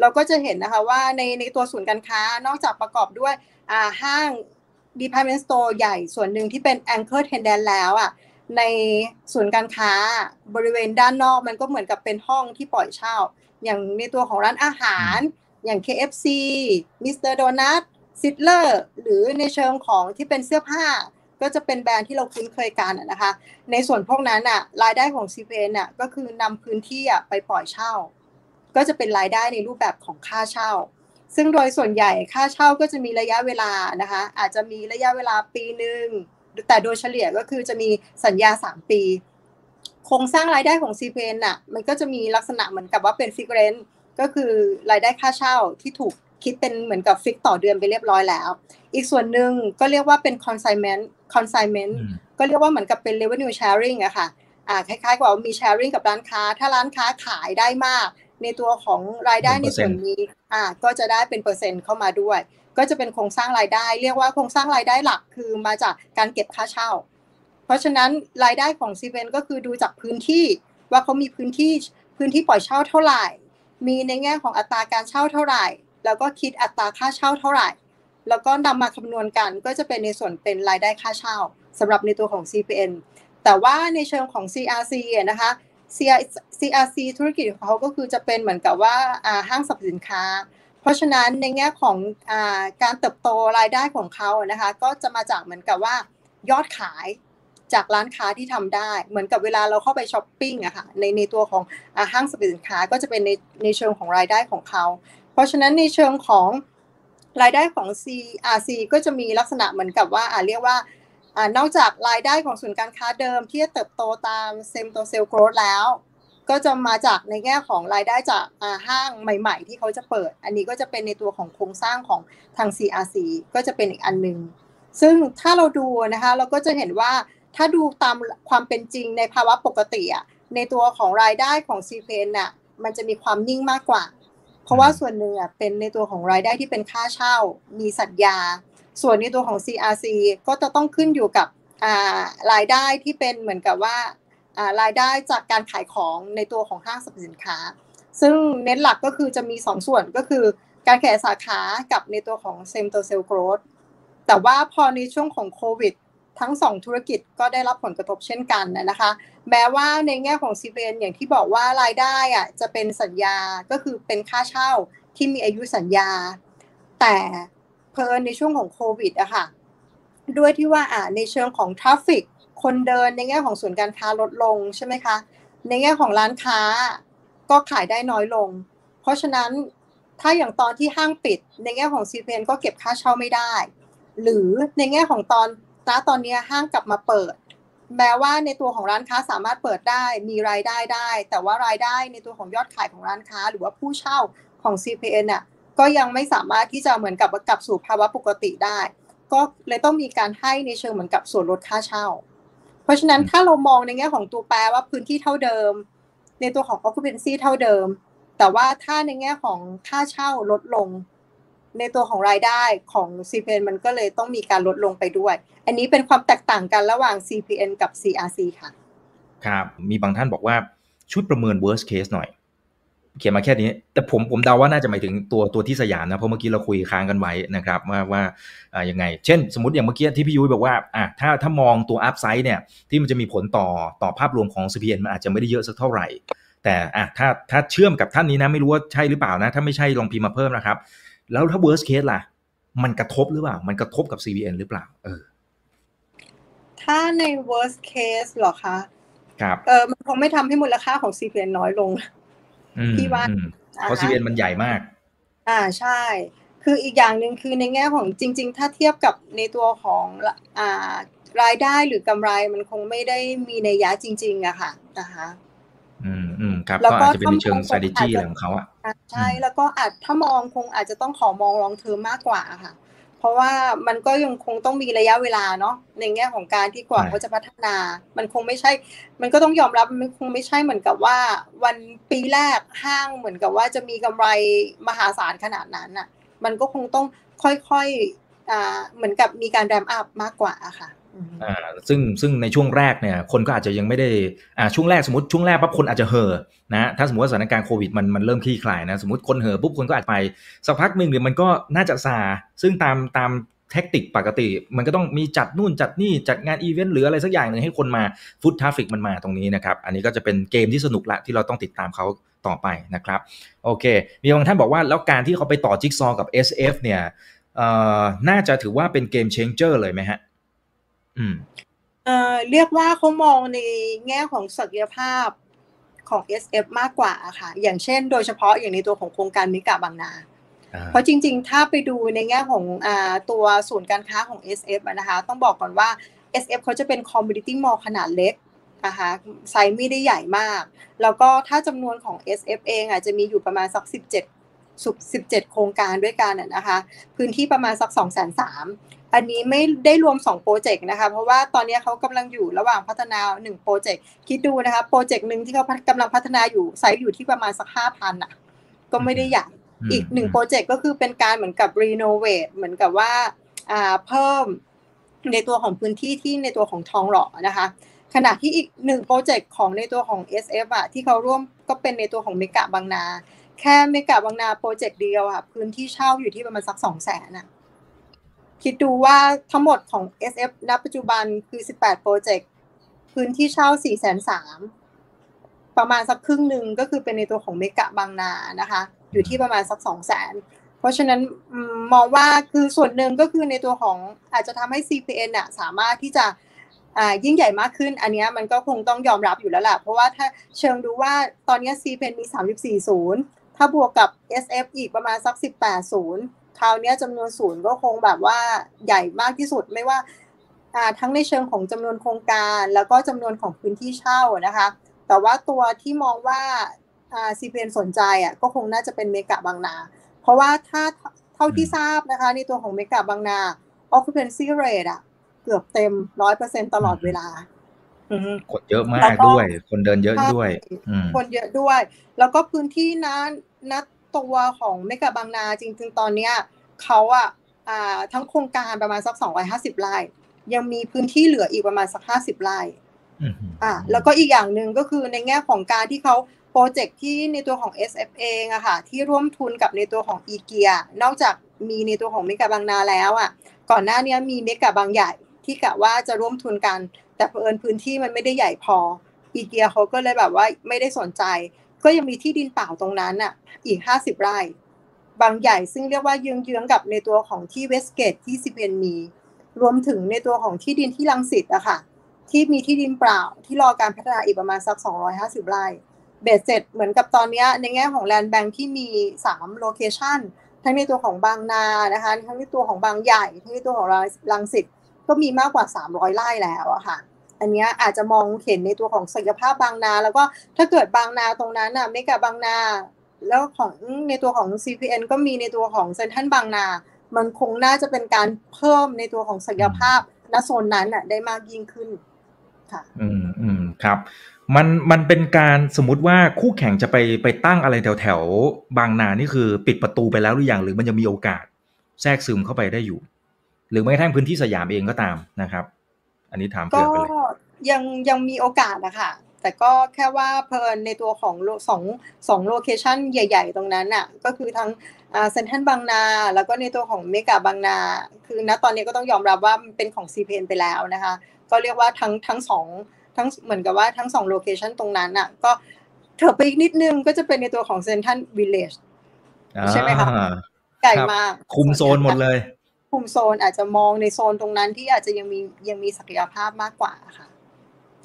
เราก็จะเห็นนะคะว่าในในตัวศูนย์การค้านอกจากประกอบด้วยอ่าห้าง department store ใหญ่ส่วนหนึ่งที่เป็น anchor tenant แล้วอะในศูนย์การค้าบริเวณด้านนอกมันก็เหมือนกับเป็นห้องที่ปล่อยเช่า อย่างในตัวของร้านอาหาร อย่าง KFC Mr. Donut Sittler หรือในเชิงของที่เป็นเสื้อผ้า ก็จะเป็นแบรนด์ที่เราคุ้นเคยกันนะคะ ในส่วนพวกนั้นอะรายได้ของ CPN อะก็คือนำพื้นที่อะไปปล่อยเช่า ก็จะเป็นรายได้ในรูปแบบของค่าเช่า ซึ่งโดยส่วนใหญ่ค่าเช่าก็จะมีระยะเวลานะคะ อาจจะมีระยะเวลาปีหนึ่งแต่โดยเฉลี่ยก็คือจะมีสัญญา 3 ปี โครงสร้างรายได้ของ CPN น่ะมันก็จะมีลักษณะเหมือนกับว่าเป็นฟิกเรนก็คือรายได้ค่าเช่าที่ถูกคิดเป็นเหมือนกับฟิกต่อเดือนไปเรียบร้อยแล้ว อีกส่วนหนึ่งก็เรียกว่าเป็น consignment consignment ก็เรียกว่าเหมือนกับเป็น revenue sharing อะค่ะอ่าคล้ายๆกับว่ามี sharing กับร้านค้า ถ้าร้านค้าขายได้มาก ในตัวของรายได้ในส่วนนี้อ่าก็จะได้เป็นเปอร์เซ็นต์เข้ามาด้วย ก็จะเป็นโครงสร้างรายได้ เรียกว่าโครงสร้างรายได้หลักคือมาจากการเก็บค่าเช่า เพราะฉะนั้นรายได้ของซีเวนก็คือดูจากพื้นที่ว่าเขามีพื้นที่พื้นที่ปล่อยเช่าเท่าไหร่ มีในแง่ของอัตราการเช่าเท่าไหร่ แล้วก็คิดอัตราค่าเช่าเท่าไหร่ แล้วก็นำมาคำนวณกันก็จะเป็นในส่วนเป็นรายได้ค่าเช่าสำหรับในตัวของ CPN แต่ว่าในเชิงของ CRC นะคะ CRC ธุรกิจของเขาก็คือจะเป็นเหมือนกับว่าห้างสรรพสินค้า เพราะฉะนั้นในแง่ของอการเติบโตรายได้ของเขานะคะก็จะมาจากเหมือนกับว่ายอดขายจากร้านค้าที่ทำได้ เหมือนกับเวลาเราเข้าไปช้อปปิ้งอะค่ะในในตัวของห้างสรรพสินค้าก็จะเป็นในในเชิงของรายได้ของเขา เพราะฉะนั้นในเชิงของ รายได้ของ CRC ก็จะมีลักษณะเหมือนกับว่าอ่าเรียกว่านอกจากรายได้ของศูนย์การค้าเดิมที่จะเติบโตตามเซมโตเซลโกรดแล้ว ก็จะมาจากในแง่ของรายได้จากห้างใหม่ ๆ ที่เขาจะเปิด อันนี้ก็จะเป็นในตัวของโครงสร้างของทาง CRC ก็จะเป็นอีกอันหนึ่งซึ่งถ้าเราดูนะคะเราก็จะเห็นว่าถ้าดูตามความเป็นจริงในภาวะปกติอะในตัวของรายได้ของ c p n น่ะมันจะมีความนิ่งมากกว่า ราะว่าส่วนหนึ่งอะเป็นในตัวของรายได้ที่เป็นค่าเช่า มีสัญญา ส่วนในตัวของ CRC ก็จะต้องขึ้นอยู่กับรายได้ที่เป็นเหมือนกับว่ารายได้จากการขายของในตัวของห้างสรรพสินค้า ซึ่งเน้นหลักก็คือจะมี 2ส่วนก็คือการขยายสาขากับในตัวของเซมโตเซลโกรดแต่ว่าพอในช่วงของโควิด ทั้ง 2 ธุรกิจก็ได้รับผลกระทบเช่นกันนะคะ แม้ว่าในแง่ของซีเวนอย่างที่บอกว่ารายได้อะจะเป็นสัญญาก็คือเป็นค่าเช่าที่มีอายุสัญญา แต่เผอิญในช่วงของโควิดอะค่ะด้วยที่ว่าอ่าในเชิงของ traffic คนเดินในแง่ของศูนย์การค้าลดลงใช่ไหมคะ ในแง่ของร้านค้าก็ขายได้น้อยลง เพราะฉะนั้นถ้าอย่างตอนที่ห้างปิด ในแง่ของ CPN ก็เก็บค่าเช่าไม่ได้ หรือในแง่ของตอน ณตอนนี้ห้างกลับมาเปิด แม้ว่าในตัวของร้านค้าสามารถเปิดได้มีรายได้ได้ แต่ว่ารายได้ในตัวของยอดขายของร้านค้า หรือว่าผู้เช่าของ CPN น่ะก็ยังไม่สามารถที่จะเหมือนกับกลับสู่ภาวะปกติได้ ก็เลยต้องมีการให้ในเชิงเหมือนกับส่วนลดค่าเช่า เพราะฉะนั้นถ้าเรามองในแง่ของตัวแปรว่าพื้นที่เท่าเดิม ในตัวของ occupancy เท่าเดิม แต่ว่าถ้าในแง่ของค่าเช่าลดลง ในตัวของรายได้ของ CPN มันก็เลยต้องมีการลดลงไปด้วย อันนี้เป็นความแตกต่างกันระหว่าง CPN กับ CRC ค่ะ ครับ มีบางท่านบอกว่าช่วยประเมิน worst case หน่อย เขียนมาแค่นี้ แต่ผมผมเดาว่าน่าจะหมายถึงตัวตัวที่สยามนะ เพราะเมื่อกี้เราคุยค้างกันไว้นะครับว่าว่าอ่ายังไง เช่น สมมติอย่างเมื่อกี้ที่พี่ยุ้ยบอกว่าอะถ้าถ้ามองตัวอัพไซด์เนี่ยที่มันจะมีผลต่อต่อภาพรวมของ CPN มันอาจจะไม่ได้เยอะสักเท่าไหร่ แต่อะถ้าถ้าเชื่อมกับท่านนี้นะไม่รู้ว่าใช่หรือเปล่านะ ถ้าไม่ใช่ลองพิมพ์มาเพิ่มนะครับ แล้วถ้า worst case ล่ะ มันกระทบหรือเปล่า มันกระทบกับ CBN หรือเปล่า เออ ถ้าใน worst case หรอคะ ครับ เออ มันคงไม่ทำให้มูลค่าของ CPN น้อยลงพี่ว่าเพราะ CPN มันใหญ่มาก อ่า ใช่ คืออีกอย่างหนึ่งคือในแง่ของจริง ๆ ถ้าเทียบกับในตัวของอ่ารายได้หรือกำไรมันคงไม่ได้มีในยะจริง ๆอะค่ะนะคะ อืมอืมครับก็อาจจะเป็นในเชิง strategy อะไรของเขาอะใช่แล้วก็อาจถ้ามองคงอาจจะต้องขอมองลองเทอมมากกว่าค่ะเพเพราะว่ามันก็ยังคงต้องมีระยะเวลาเนาะในแง่ของการที่กว่าเขาจะพัฒนา มันคงไม่ใช่ มันก็ต้องยอมรับมันคงไม่ใช่เหมือนกับว่า วันปีแรกห้างเหมือนกับว่าจะมีกำไรมหาศาลขนาดนั้นอะ มันก็คงต้องค่อยๆอ่าเหมือนกับมีการแรมอัพมากกว่าค่ะ อ่าซึ่งซึ่งในช่วงแรกเนี่ยคนก็อาจจะยังไม่ได้อ่าช่วงแรกสมมติช่วงแรกปั๊บคนอาจจะเห่อนะถ้าสมมติว่าสถานการณ์โควิดมันมันเริ่มคลี่คลายนะสมมติคนเห่อปุ๊บคนก็อาจไปสักพักหนึ่งเดี๋ยวมันก็น่าจะซาซึ่งตามตาม tactic ปกติ มันก็ต้องมีจัดนู่นจัดนี่จัดงานอีเวนต์หรืออะไรสักอย่างหนึ่งให้คนมา foot traffic มันมาตรงนี้นะครับ อันนี้ก็จะเป็นเกมที่สนุกละที่เราต้องติดตามเขาต่อไปนะครับโอเค มีบางท่านบอกว่าแล้วการที่เขาไปต่อจิ๊กซอว์กับ SF เนี่ยเอ่อน่าจะถือว่าเป็น game changer เลยไหมฮะอืม เอ่อเรียกว่าเขามองในแง่ของศักยภาพของ SF มากกว่าค่ะ อย่างเช่น โดยเฉพาะอย่างในตัวของโครงการเมกาบางนา เพราะจริง ๆ ถ้าไปดูในแง่ของอตัวศูนย์การค้าของ SF นะคะ ต้องบอกก่อนว่า SF เขาจะเป็น community mall ขนาดเล็กนะคะไซส์ไม่ได้ใหญ่มาก แล้วก็ถ้าจำนวนของ SF เองอาจจะมีอยู่ประมาณสัก 17สุ17 โครงการด้วยกันนะคะ พื้นที่ประมาณสัก 2 3 0 0 0 อันนี้ไม่ได้รวม2 project นะคะ เพราะว่าตอนนี้เขากำลังอยู่ระหว่างพัฒนา1 projectคิดดูนะคะ project หนึ่งที่เขากำลังพัฒนาอยู่ไซส์อยู่ที่ประมาณสักห้าพันอะ ก็ไม่ได้ใหญ่อีกหนึ่ง project ก็คือเป็นการเหมือนกับ renovate เหมือนกับว่าอ่าเพิ่มในตัวของพื้นที่ที่ในตัวของทองหล่อนะคะ ขณะที่อีกหนึ่ง project ของในตัวของ SF อะที่เขาร่วมก็เป็นในตัวของเมกาบางนา แค่เมกาบางนา project เดียวอะพื้นที่เช่าอยู่ที่ประมาณสักสองแสนอะ คิดดูว่าทั้งหมดของ SF ณ ปัจจุบันคือ 18 โปรเจกต์ พื้นที่เช่า 4 3 0 0ประมาณสักครึ่งหนึ่งก็คือเป็นในตัวของเมกะบางนานะคะ อยู่ที่ประมาณสัก 2 0 0 0 0 0 เพราะฉะนั้นมองว่าคือส่วนหนึ่งก็คือในตัวของอาจจะทำให้ CPN อะสามารถที่จะยิ่งใหญ่มากขึ้น อันนี้มันก็คงต้องยอมรับอยู่แล้วแหละเพราะว่าถ้าเชิงดูว่าตอนนี้ CPN มี 34ศูนย์ถ้าบวกกับ SF อีกประมาณสัก 18ศูนย์ คราวนี้จำนวนศูนย์ก็คงแบบว่าใหญ่มากที่สุดไม่ว่าทั้งในเชิงของจำนวนโครงการแล้วก็จำนวนของพื้นที่เช่านะคะ แต่ว่าตัวที่มองว่าซีเพนสนใจอะก็คงน่าจะเป็นเมกะบางนา เพราะว่าถ้าเท่าที่ทราบนะคะ ในตัวของเมกะบางนา occupancy rate อะเกือบเต็มร้อยเปอร์เซ็นตลอดเวลาคนเยอะมากด้วย คนเดินเยอะด้วย คนเยอะด้วย แล้วก็พื้นที่นั้นนัด ตัวของเมกะบางนาจริง ๆ ตอนเนี้ยเขาอะทั้งโครงการประมาณสักสองร้อยห้าสิบไร่ยังมีพื้นที่เหลืออีกประมาณสักห้าสิบไร่อ่าแล้วก็อีกอย่างหนึ่งก็คือในแง่ของการที่เขาโปรเจกต์ที่ในตัวของ SF เองอะค่ะที่ร่วมทุนกับในตัวของอีเกียนอกจากมีในตัวของเมกะบางนาแล้วอะก่อนหน้านี้มีเมกะบางใหญ่ที่กะว่าจะร่วมทุนกัน แต่เผอิญพื้นที่มันไม่ได้ใหญ่พออิเกียเขาก็เลยแบบว่าไม่ได้สนใจ ก็ยังมีที่ดินเปล่าตรงนั้นอะอีกห้าสิบไร่ บางใหญ่ซึ่งเรียกว่าเยื้องๆกับในตัวของที่เวสต์เกตที่ CPN มี รวมถึงในตัวของที่ดินที่รังสิตอะค่ะ ที่มีที่ดินเปล่าที่รอการพัฒนาอีกประมาณสักสองร้อยห้าสิบไร่ เบ็ดเสร็จเหมือนกับตอนนี้ในแง่ของ land bank ที่มีสาม location ทั้งในตัวของบางนานะคะทั้งในตัวของบางใหญ่ ทั้งในตัวของลังสิตก็มีมากกว่าสามร้อยไร่แล้วอะค่ะ อันนี้อาจจะมองเห็นในตัวของศักยภาพบางนา แล้วก็ถ้าเกิดบางนาตรงนั้นน่ะไม่กับบางนา แล้วของในตัวของ CPN ก็มีในตัวของเซนทันบางนา มันคงน่าจะเป็นการเพิ่มในตัวของศักยภาพณโซนนั้นน่ะได้มากยิ่งขึ้นค่ะอืมอืมครับมันมันเป็นการสมมติว่าคู่แข่งจะไปไปตั้งอะไรแถวแถวบางนานี่คือปิดประตูไปแล้วหรือยังหรือมันยังมีโอกาสแทรกซึมเข้าไปได้อยู่ หรือไม่ทั้งพื้นที่สยามเองก็ตามนะครับ อันนี้ถามเผื่อไปเลย ยังยังมีโอกาสนะคะแต่ก็แค่ว่าเผอิญในตัวของสองสอง location ใหญ่ ๆ ตรงนั้นน่ะก็คือทั้งเซ็นทรัลบางนา แล้วก็ในตัวของเมกาบางนา คือณตอนนี้ก็ต้องยอมรับว่าเป็นของ CPN ไปแล้วนะคะ ก็เรียกว่าทั้งทั้งสองทั้งเหมือนกับว่าทั้งสอง location ตรงนั้นน่ะก็เถิบไปอีกนิดนึงก็จะเป็นในตัวของเซ็นทรัลวิลเลจใช่ไหมคะใหญ่มากคุมโซนหมดเลย คุมโซนอาจจะมองในโซนตรงนั้นที่อาจจะยังมียังมีศักยภาพมากกว่าค่ะ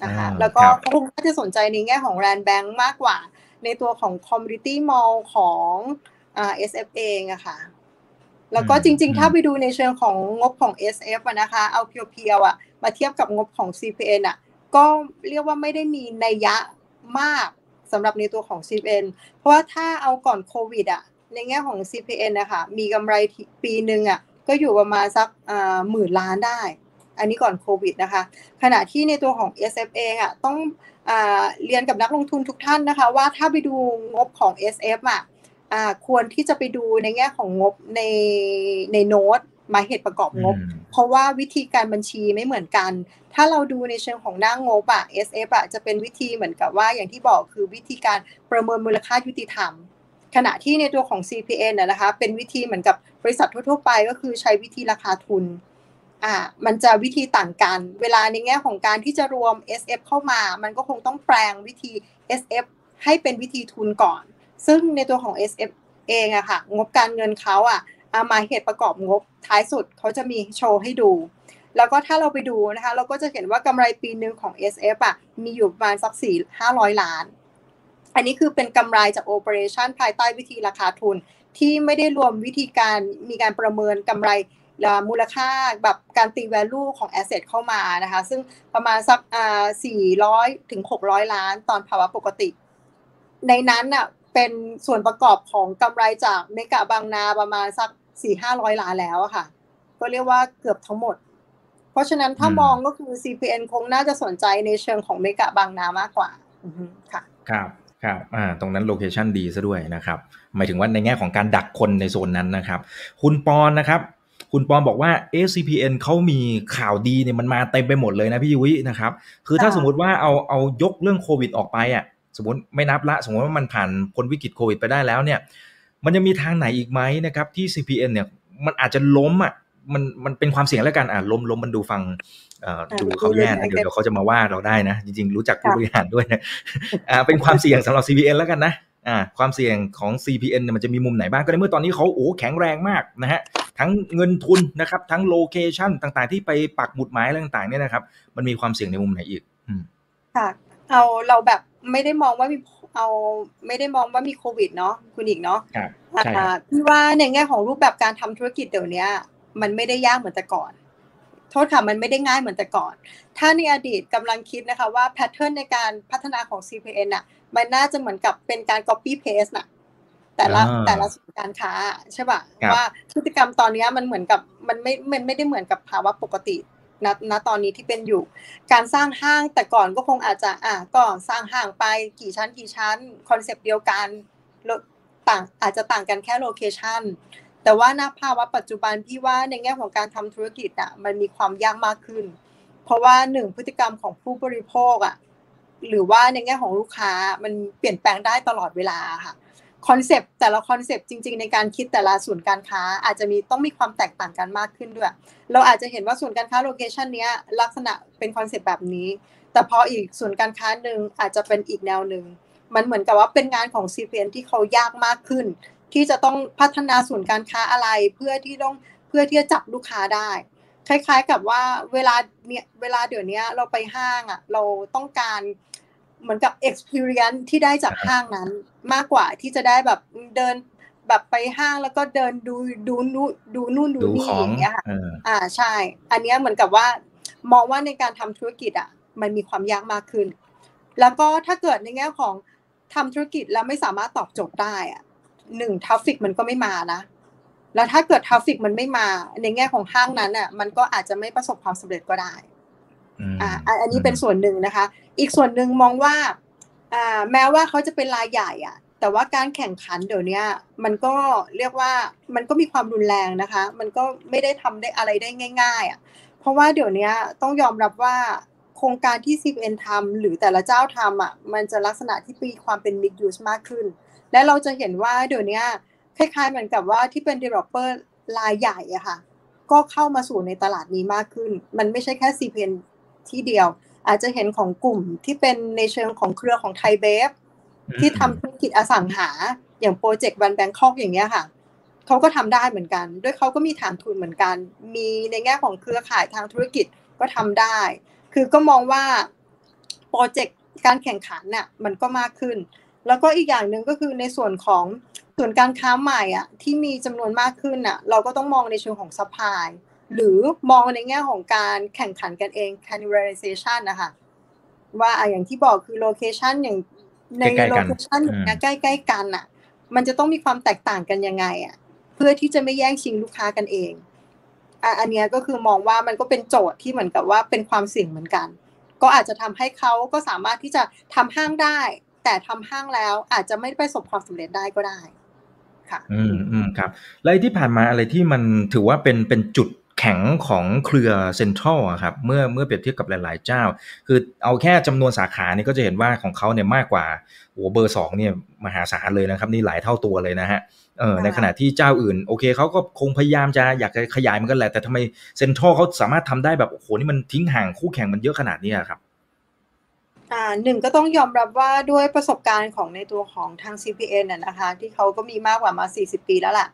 นะคะ แล้วก็คงน่าจะสนใจในแง่ของ land bank มากกว่า ในตัวของ community mall ของอ่า SF เองอะค่ะ แล้วก็จริงๆ ถ้าไปดูในเชิงของงบของ SF อะนะคะ เอา pure ๆอะมาเทียบกับงบของ CPN อะก็เรียกว่าไม่ได้มีนัยยะมากสำหรับในตัวของ CPN เพราะว่าถ้าเอาก่อนโควิดอะในแง่ของ CPN นะคะมีกำไรปีหนึ่งอะก็อยู่ประมาณสักหมื่นล้านได้ อันนี้ก่อนโควิดนะคะ ขณะที่ในตัวของ SF เองอะต้องเรียนกับนักลงทุนทุกท่านนะคะ ว่าถ้าไปดูงบของ SF อะควรที่จะไปดูในแง่ของงบในในโน้ตมาเหตุประกอบงบ เพราะว่าวิธีการบัญชีไม่เหมือนกัน ถ้าเราดูในเชิงของหน้างงบอะ SF อะจะเป็นวิธีเหมือนกับว่าอย่างที่บอกคือวิธีการประเมินมูลค่ายุติธรรม ขณะที่ในตัวของ CPN นะคะ เป็นวิธีเหมือนกับบริษัททั่วๆไปก็คือใช้วิธีราคาทุน อ่ามันจะวิธีต่างกัน เวลาในแง่ของการที่จะรวม SF เข้ามา มันก็คงต้องแปลงวิธี SF ให้เป็นวิธีทุนก่อน ซึ่งในตัวของ SF เองอะค่ะ งบการเงินเขาอะอามาเหตุประกอบงบท้ายสุดเขาจะมีโชว์ให้ดู แล้วก็ถ้าเราไปดูนะคะ เราก็จะเห็นว่ากำไรปีหนึ่งของ SF อะมีอยู่ประมาณสักสี่ห้าร้อยล้าน อันนี้คือเป็นกำไรจากโอเปอเรชันภายใต้วิธีราคาทุน ที่ไม่ได้รวมวิธีการมีการประเมินกำไร มูลค่าแบบการตี value ของ asset เข้ามานะคะ ซึ่งประมาณสักอ่าสี่ร้อยถึงหกร้อยล้านตอนภาวะปกติ ในนั้นอะเป็นส่วนประกอบของกำไรจากเมกะบางนาประมาณสักสี่ห้าร้อยล้านแล้วอะค่ะ ก็เรียกว่าเกือบทั้งหมด เพราะฉะนั้นถ้ามองก็คือ CPN คงน่าจะสนใจในเชิงของเมกะบางนามากกว่าค่ะ ครับครับอ่าตรงนั้นโลเคชันดีซะด้วยนะครับหมายถึงว่าในแง่ของการดักคนในโซนนั้นนะครับ คุณปอนนะครับ คุณปอนบอกว่า ACPN เขามีข่าวดีเนี่ยมันมาเต็มไปหมดเลยนะพี่ยุ้ยนะครับ คือถ้าสมมติว่าเอาเอายกเรื่องโควิดออกไปอะสมมติไม่นับละ สมมติว่ามันผ่านพ้นวิกฤตโควิดไปได้แล้วเนี่ย มันจะมีทางไหนอีกไหมนะครับที่ CPN เนี่ยมันอาจจะล้มอะมันมันเป็นความเสี่ยงแล้วกันอะล้มล้มมันดูฟังดูเขาแย่นะเดี๋ยวเขาจะมาว่าเราได้นะ จริงๆ รู้จักผู้บริหารด้วยนะอ่าเป็นความเสี่ยงสำหรับ CPN แล้วกันนะ อ่าความเสี่ยงของ CPN เนี่ยมันจะมีมุมไหนบ้างก็ในเมื่อตอนนี้เขาโอ้แข็งแรงมากนะฮะทั้งเงินทุนนะครับทั้งโลเคชันต่างๆ ที่ไปปักหมุดหมายอะไรต่างๆเนี่ยนะครับ มันมีความเสี่ยงในมุมไหนอีกค่ะเอาเราแบบไม่ได้มองว่ามีเอาไม่ได้มองว่ามีโควิดเนาะคุณอีกเนาะพี่ว่าในแง่ของรูปแบบการทำธุรกิจเดี๋ยวนี้มันไม่ได้ยากเหมือนแต่ก่อน โทษค่ะมันไม่ได้ง่ายเหมือนแต่ก่อน ถ้าในอดีตกำลังคิดนะคะว่าแพทเทิร์นในการพัฒนาของ CPN อะ มันน่าจะเหมือนกับเป็นการ copy paste น่ะ แต่ละแต่ละส่วนการค้าใช่ป่ะว่าพฤติกรรมตอนนี้มันเหมือนกับมันไม่มันไม่ได้เหมือนกับภาวะปกติณณตอนนี้ที่เป็นอยู่ การสร้างห้างแต่ก่อนก็คงอาจจะอะก็สร้างห้างไปกี่ชั้นกี่ชั้น concept เดียวกันต่างอาจจะต่างกันแค่ location แต่ว่าณภาวะปัจจุบันพี่ว่าในแง่ของการทำธุรกิจอะมันมีความยากมากขึ้น เพราะว่าหนึ่งพฤติกรรมของผู้บริโภคอะ หรือว่าในแง่ของลูกค้ามันเปลี่ยนแปลงได้ตลอดเวลาค่ะคอนเซปต์แต่ละคอนเซปต์จริง ๆ ในการคิดแต่ละศูนย์การค้าอาจจะมีต้องมีความแตกต่างกันมากขึ้นด้วย เราอาจจะเห็นว่าศูนย์การค้า location นี้ลักษณะเป็นคอนเซปต์แบบนี้ แต่พออีกศูนย์การค้าหนึ่งอาจจะเป็นอีกแนวหนึ่งมันเหมือนกับว่าเป็นงานของ CPN ที่เขายากมากขึ้น ที่จะต้องพัฒนาศูนย์การค้าอะไรเพื่อที่ต้องเพื่อที่จะจับลูกค้าได้ คล้าย ๆ กับว่าเวลาเนี่ยเวลาเดี๋ยวนี้เราไปห้างอะ เราต้องการเหมือนกับ experience ที่ได้จากห้างนั้นมากกว่าที่จะได้แบบเดินแบบไปห้างแล้วก็เดินดูดูนู่นดูนู่นดูนี่อย่างเงี้ยค่ะอ่าใช่ อันนี้เหมือนกับว่ามองว่าในการทำธุรกิจอะ มันมีความยากมากขึ้น แล้วก็ถ้าเกิดในแง่ของทำธุรกิจแล้วไม่สามารถตอบโจทย์ได้อะหนึ่ง traffic มันก็ไม่มานะ แล้วถ้าเกิด traffic มันไม่มา ในแง่ของห้างนั้นอะมันก็อาจจะไม่ประสบความสำเร็จก็ได้อ่าอันนี้เป็นส่วนหนึ่งนะคะ อีกส่วนหนึ่งมองว่าอ่าแม้ว่าเขาจะเป็นรายใหญ่อะแต่ว่าการแข่งขันเดี๋ยวนี้มันก็เรียกว่ามันก็มีความรุนแรงนะคะ มันก็ไม่ได้ทำได้อะไรได้ง่าย ๆอะเพราะว่าเดี๋ยวนี้ต้องยอมรับว่าโครงการที่ CPN ทำหรือแต่ละเจ้าทำอะมันจะลักษณะที่มีความเป็น mixed use มากขึ้น และเราจะเห็นว่าเดี๋ยวนี้ คล้ายๆเหมือนกับว่าที่เป็น developer รายใหญ่อะค่ะ ก็เข้ามาสู่ในตลาดนี้มากขึ้น มันไม่ใช่แค่ CPN ที่เดียว อาจจะเห็นของกลุ่มที่เป็นในเชิงของเครือของไทยเบฟที่ทำธุรกิจอสังหา อย่างโปรเจกต์วันแบงคอกอย่างเงี้ยค่ะเขาก็ทำได้เหมือนกัน ด้วยเขาก็มีฐานทุนเหมือนกัน มีในแง่ของเครือข่ายทางธุรกิจก็ทำได้ คือก็มองว่าโปรเจกต์การแข่งขันน่ะมันก็มากขึ้น แล้วก็อีกอย่างหนึ่งก็คือในส่วนของ ศูนย์การค้าใหม่อะที่มีจำนวนมากขึ้นอะเราก็ต้องมองในเชิงของ supply หรือมองในแง่ของการแข่งขันกันเอง cannibalization นะคะว่าอย่างที่บอกคือ location อย่างใน location อย่างใกล้ๆกันอะ มันจะต้องมีความแตกต่างกันยังไงอะเพื่อที่จะไม่แย่งชิงลูกค้ากันเองอันนี้ก็คือมองว่ามันก็เป็นโจทย์ที่เหมือนกับว่าเป็นความเสี่ยงเหมือนกัน ก็อาจจะทำให้เขาก็สามารถที่จะทำห้างได้ แต่ทำห้างแล้วอาจจะไม่ประสบความสำเร็จได้ก็ได้ ค่ะ อืมอืมครับ แล้วที่ผ่านมาอะไรที่มันถือว่าเป็นเป็นจุดแข็งของเครือเซ็นทรัลครับเมื่อเมื่อเปรียบเทียบกับหลายๆเจ้า คือเอาแค่จำนวนสาขานี่ก็จะเห็นว่าของเขาเนี่ยมากกว่าโอ้เบอร์สองเนี่ยมหาศาลเลยนะครับ นี่หลายเท่าตัวเลยนะฮะเออในขณะที่เจ้าอื่น โอเคเขาก็คงพยายามจะอยากจะขยายมันกันแหละแต่ทำไมเซ็นทรัลเขาสามารถทำได้แบบโอ้โหนี่มันทิ้งห่างคู่แข่งมันเยอะขนาดนี้ครับ อ่าหนึ่งก็ต้องยอมรับว่าด้วยประสบการณ์ของในตัวของทาง CPN น่ะนะคะ ที่เขาก็มีมากกว่ามา 40 ปีแล้วแหละ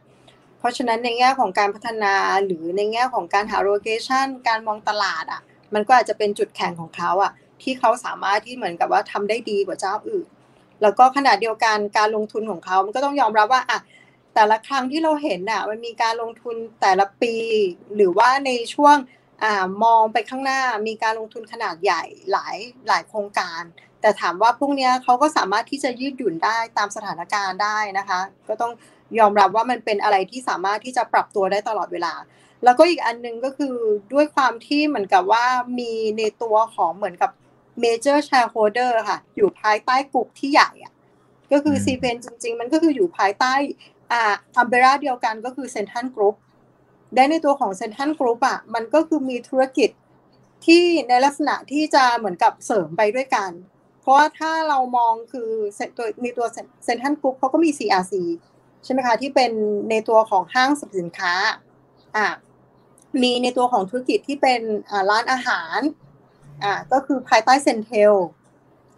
เพราะฉะนั้นในแง่ของการพัฒนาหรือในแง่ของการหาโลเคชันการมองตลาดอะ มันก็อาจจะเป็นจุดแข็งของเขาอะ ที่เขาสามารถที่เหมือนกับว่าทำได้ดีกว่าเจ้าอื่น แล้วก็ขณะเดียวกันการลงทุนของเขา มันก็ต้องยอมรับว่าอะแต่ละครั้งที่เราเห็นอะมันมีการลงทุนแต่ละปี หรือว่าในช่วง มองไปข้างหน้ามีการลงทุนขนาดใหญ่หลายหลายโครงการ แต่ถามว่าพวกนี้เขาก็สามารถที่จะยืดหยุ่นได้ตามสถานการณ์ได้นะคะ ก็ต้องยอมรับว่ามันเป็นอะไรที่สามารถที่จะปรับตัวได้ตลอดเวลา แล้วก็อีกอันนึงก็คือด้วยความที่เหมือนกับว่ามีในตัวของเหมือนกับ major shareholder ค่ะ อยู่ภายใต้กลุ่มที่ใหญ่อะก็คือ c p n จริง ๆ มันก็คืออยู่ภายใต้อ่าอัมเบร่าเดียวกันก็คือ Central Group ได้ในตัวของ Central Group อะมันก็คือมีธุรกิจที่ในลักษณะที่จะเหมือนกับเสริมไปด้วยกัน เพราะว่าถ้าเรามองคือตัวมีตัว Central Group เขาก็มี CRC ใช่ไหมคะที่เป็นในตัวของห้างสรรพสินค้าอ่ามีในตัวของธุรกิจที่เป็นร้านอาหารอ่าก็คือภายใต้เซนเทล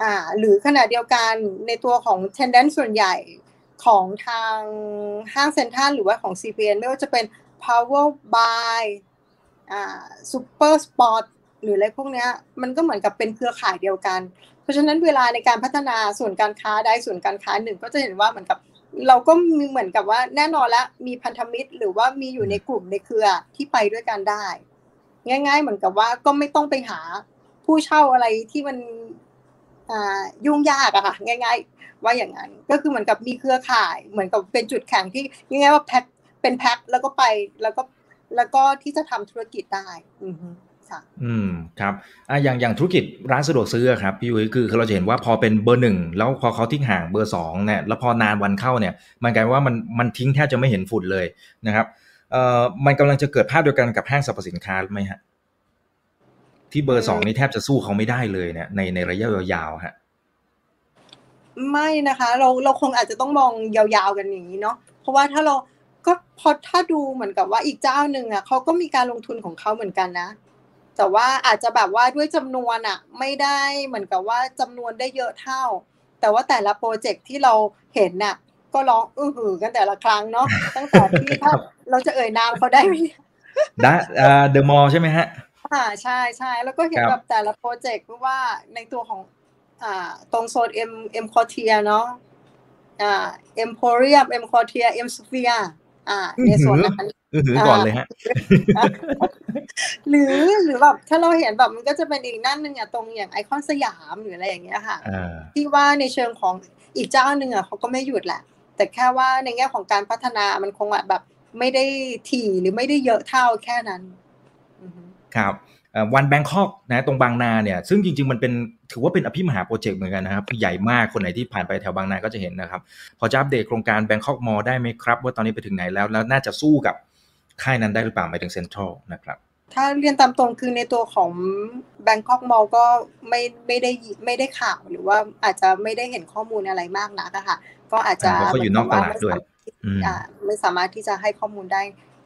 อ่าหรือขณะเดียวกันในตัวของเทนเดนส่วนใหญ่ของทางห้างเซ็นทรัลหรือว่าของ CPN ไม่ว่าจะเป็น Power by อ่า Super Sport หรืออะไรพวกนี้มันก็เหมือนกับเป็นเครือข่ายเดียวกัน เพราะฉะนั้นเวลาในการพัฒนาส่วนการค้าได้ส่วนการค้าหนึ่งก็จะเห็นว่าเหมือนกับเราก็มีเหมือนกับว่าแน่นอนแล้วมีพันธมิตร หรือว่ามีอยู่ในกลุ่มในเครือที่ไปด้วยกันได้ ง่าย ๆ เหมือนกับว่าก็ไม่ต้องไปหาผู้เช่าอะไรที่มันยุ่งยากอะค่ะง่าย ๆ ว่าอย่างนั้นก็คือเหมือนกับมีเครือข่าย เหมือนกับเป็นจุดแข็งที่ง่ายๆว่าแพ็ค เป็นแพ็คแล้วก็ไปแล้วก็แล้วก็ที่จะทำธุรกิจได้อือค่ะอืมครับอ่าอย่างอย่างธุรกิจร้านสะดวกซื้อครับพี่ยุ้ยคือเราจะเห็นว่าพอเป็นเบอร์หนึ่งแล้วพอเขาทิ้งห่างเบอร์สองเนี่ยแล้วพอนานวันเข้าเนี่ยมันกลายว่ามันมันทิ้งแทบจะไม่เห็นฝุ่นเลยนะครับเอ่อมันกำลังจะเกิดภาพเดียวกันกับห้างสรรพสินค้าไหมฮะที่เบอร์สองนี่แทบจะสู้เขาไม่ได้เลยเนี่ยในในระยะยาวๆฮะไม่นะคะ เราเราคงอาจจะต้องมองยาวๆกันอย่างนี้เนาะเพราะว่าถ้าเรา ก็พอถ้าดูเหมือนกับว่าอีกเจ้าหนึ่งอะเขาก็มีการลงทุนของเขาเหมือนกันนะ แต่ว่าอาจจะแบบว่าด้วยจำนวนอะ ไม่ได้เหมือนกับว่าจำนวนได้เยอะเท่า แต่ว่าแต่ละโปรเจกต์ที่เราเห็นน่ะ ก็ร้องอื้อหือกันแต่ละครั้งเนาะตั้งแต่ที่ถ้าเราจะเอ่ยนามเขาได้ไหมได้เดอะมอลใช่ไหมฮะอ่าใช่ใช่แล้วก็เห็นแบบแต่ละโปรเจกต์ว่าในตัวของอ่าตรงโซน Em EmQuartier เนาะอ่า Emporium EmQuartier EmSphere อ่า ในส่วนนั้นอือหือก่อนเลยฮะ หรือหรือแบบถ้าเราเห็นแบบมันก็จะเป็นอีกนั่นหนึ่งอะตรงอย่างไอคอนสยามหรืออะไรอย่างเงี้ยค่ะที่ว่าในเชิงของอีกเจ้าหนึ่งอะเขาก็ไม่หยุดแหละ แต่แค่ว่าในแง่ของการพัฒนามันคงแบบไม่ได้ถี่หรือไม่ได้เยอะเท่าแค่นั้น ครับ วันแบงคอกนะตรงบางนาเนี่ยซึ่งจริง ๆ มันเป็นถือว่าเป็นอภิมหาโปรเจกต์เหมือนกันนะครับใหญ่มากคนไหนที่ผ่านไปแถวบางนาก็จะเห็นนะครับ พอจะอัปเดตโครงการแบงคอกมอลได้ไหมครับ ว่าตอนนี้ไปถึงไหนแล้วแล้วน่าจะสู้กับค่ายนั้นได้หรือเปล่าหมายถึงเซ็นทรัลนะครับถ้าเรียนตามตรงคือในตัวของ Bangkok Mall ก็ไม่ไม่ได้ไม่ได้ข่าวหรือว่าอาจจะไม่ได้เห็นข้อมูลอะไรมากนักอะค่ะ ก็อาจจะเขาอยู่นอกตลาดด้วยไม่สามารถที่จะให้ข้อมูลได้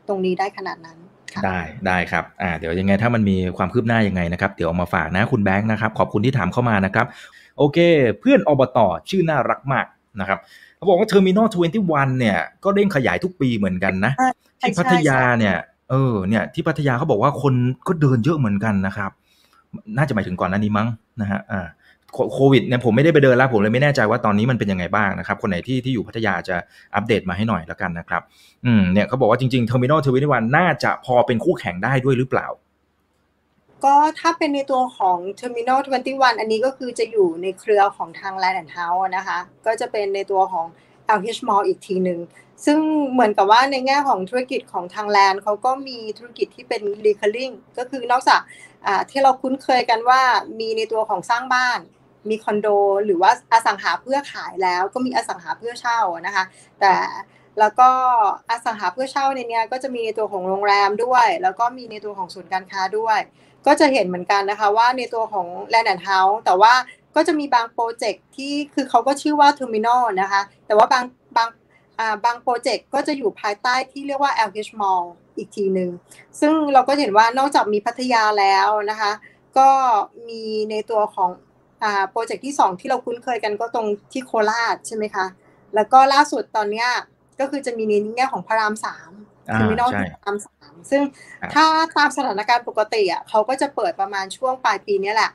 ตรงนี้ได้ขนาดนั้น ได้ได้ครับอ่าเดี๋ยวยังไงถ้ามันมีความคืบหน้ายังไงนะครับ เดี๋ยวเอามาฝากนะคุณแบงค์นะครับ ขอบคุณที่ถามเข้ามานะครับ โอเค เพื่อนอบตชื่อน่ารักมากนะครับเขาบอกว่า Terminal Twenty One เนี่ยก็เด้งขยายทุกปีเหมือนกันนะที่พัทยาเนี่ยเออเนี่ยที่พัทยาเขาบอกว่าคนก็เดินเยอะเหมือนกันนะครับ น่าจะหมายถึงก่อนหน้านี้มั้งนะฮะอ่า โควิดเนี่ยผมไม่ได้ไปเดินแล้วผมเลยไม่แน่ใจว่าตอนนี้มันเป็นยังไงบ้างนะครับ คนไหนที่ที่อยู่พัทยาจะอัปเดตมาให้หน่อยแล้วกันนะครับ อืมเนี่ยเขาบอกว่าจริงๆ Terminal Twenty One น่าจะพอเป็นคู่แข่งได้ด้วยหรือเปล่า ก็ถ้าเป็นในตัวของ Terminal 21 อันนี้ก็คือจะอยู่ในเครือของทาง Land and House นะคะ ก็จะเป็นในตัวของ LH Mall อีกทีหนึ่งซึ่งเหมือนกับว่าในแง่ของธุรกิจของทางแลนด์เขาก็มีธุรกิจที่เป็น recurring ก็คือนอกจากที่เราคุ้นเคยกันว่ามีในตัวของสร้างบ้าน มีคอนโด หรือว่าอสังหาเพื่อขายแล้วก็มีอสังหาเพื่อเช่านะคะ แต่แล้วก็อสังหาเพื่อเช่าในนี้ก็จะมีในตัวของโรงแรมด้วย แล้วก็มีในตัวของศูนย์การค้าด้วย ก็จะเห็นเหมือนกันนะคะว่าในตัวของ Land and House แต่ว่าก็จะมีบางโปรเจกต์ที่คือเขาก็ชื่อว่า Terminal นะคะ แต่ว่าบางบางบางโปรเจกต์ก็จะอยู่ภายใต้ที่เรียกว่า LH Mall อีกทีหนึ่งซึ่งเราก็เห็นว่านอกจากมีพัทยาแล้วนะคะ ก็มีในตัวของ โปรเจกต์ที่ 2 ที่เราคุ้นเคยกันก็ตรงที่โคราชใช่ไหมคะ แล้วก็ล่าสุดตอนนี้ก็คือจะมีในแง่ของพระรามสาม Terminal ที่พระรามสามซึ่งถ้าตามสถานการณ์ปกติอะเขาก็จะเปิดประมาณช่วงปลายปีนี้แหละ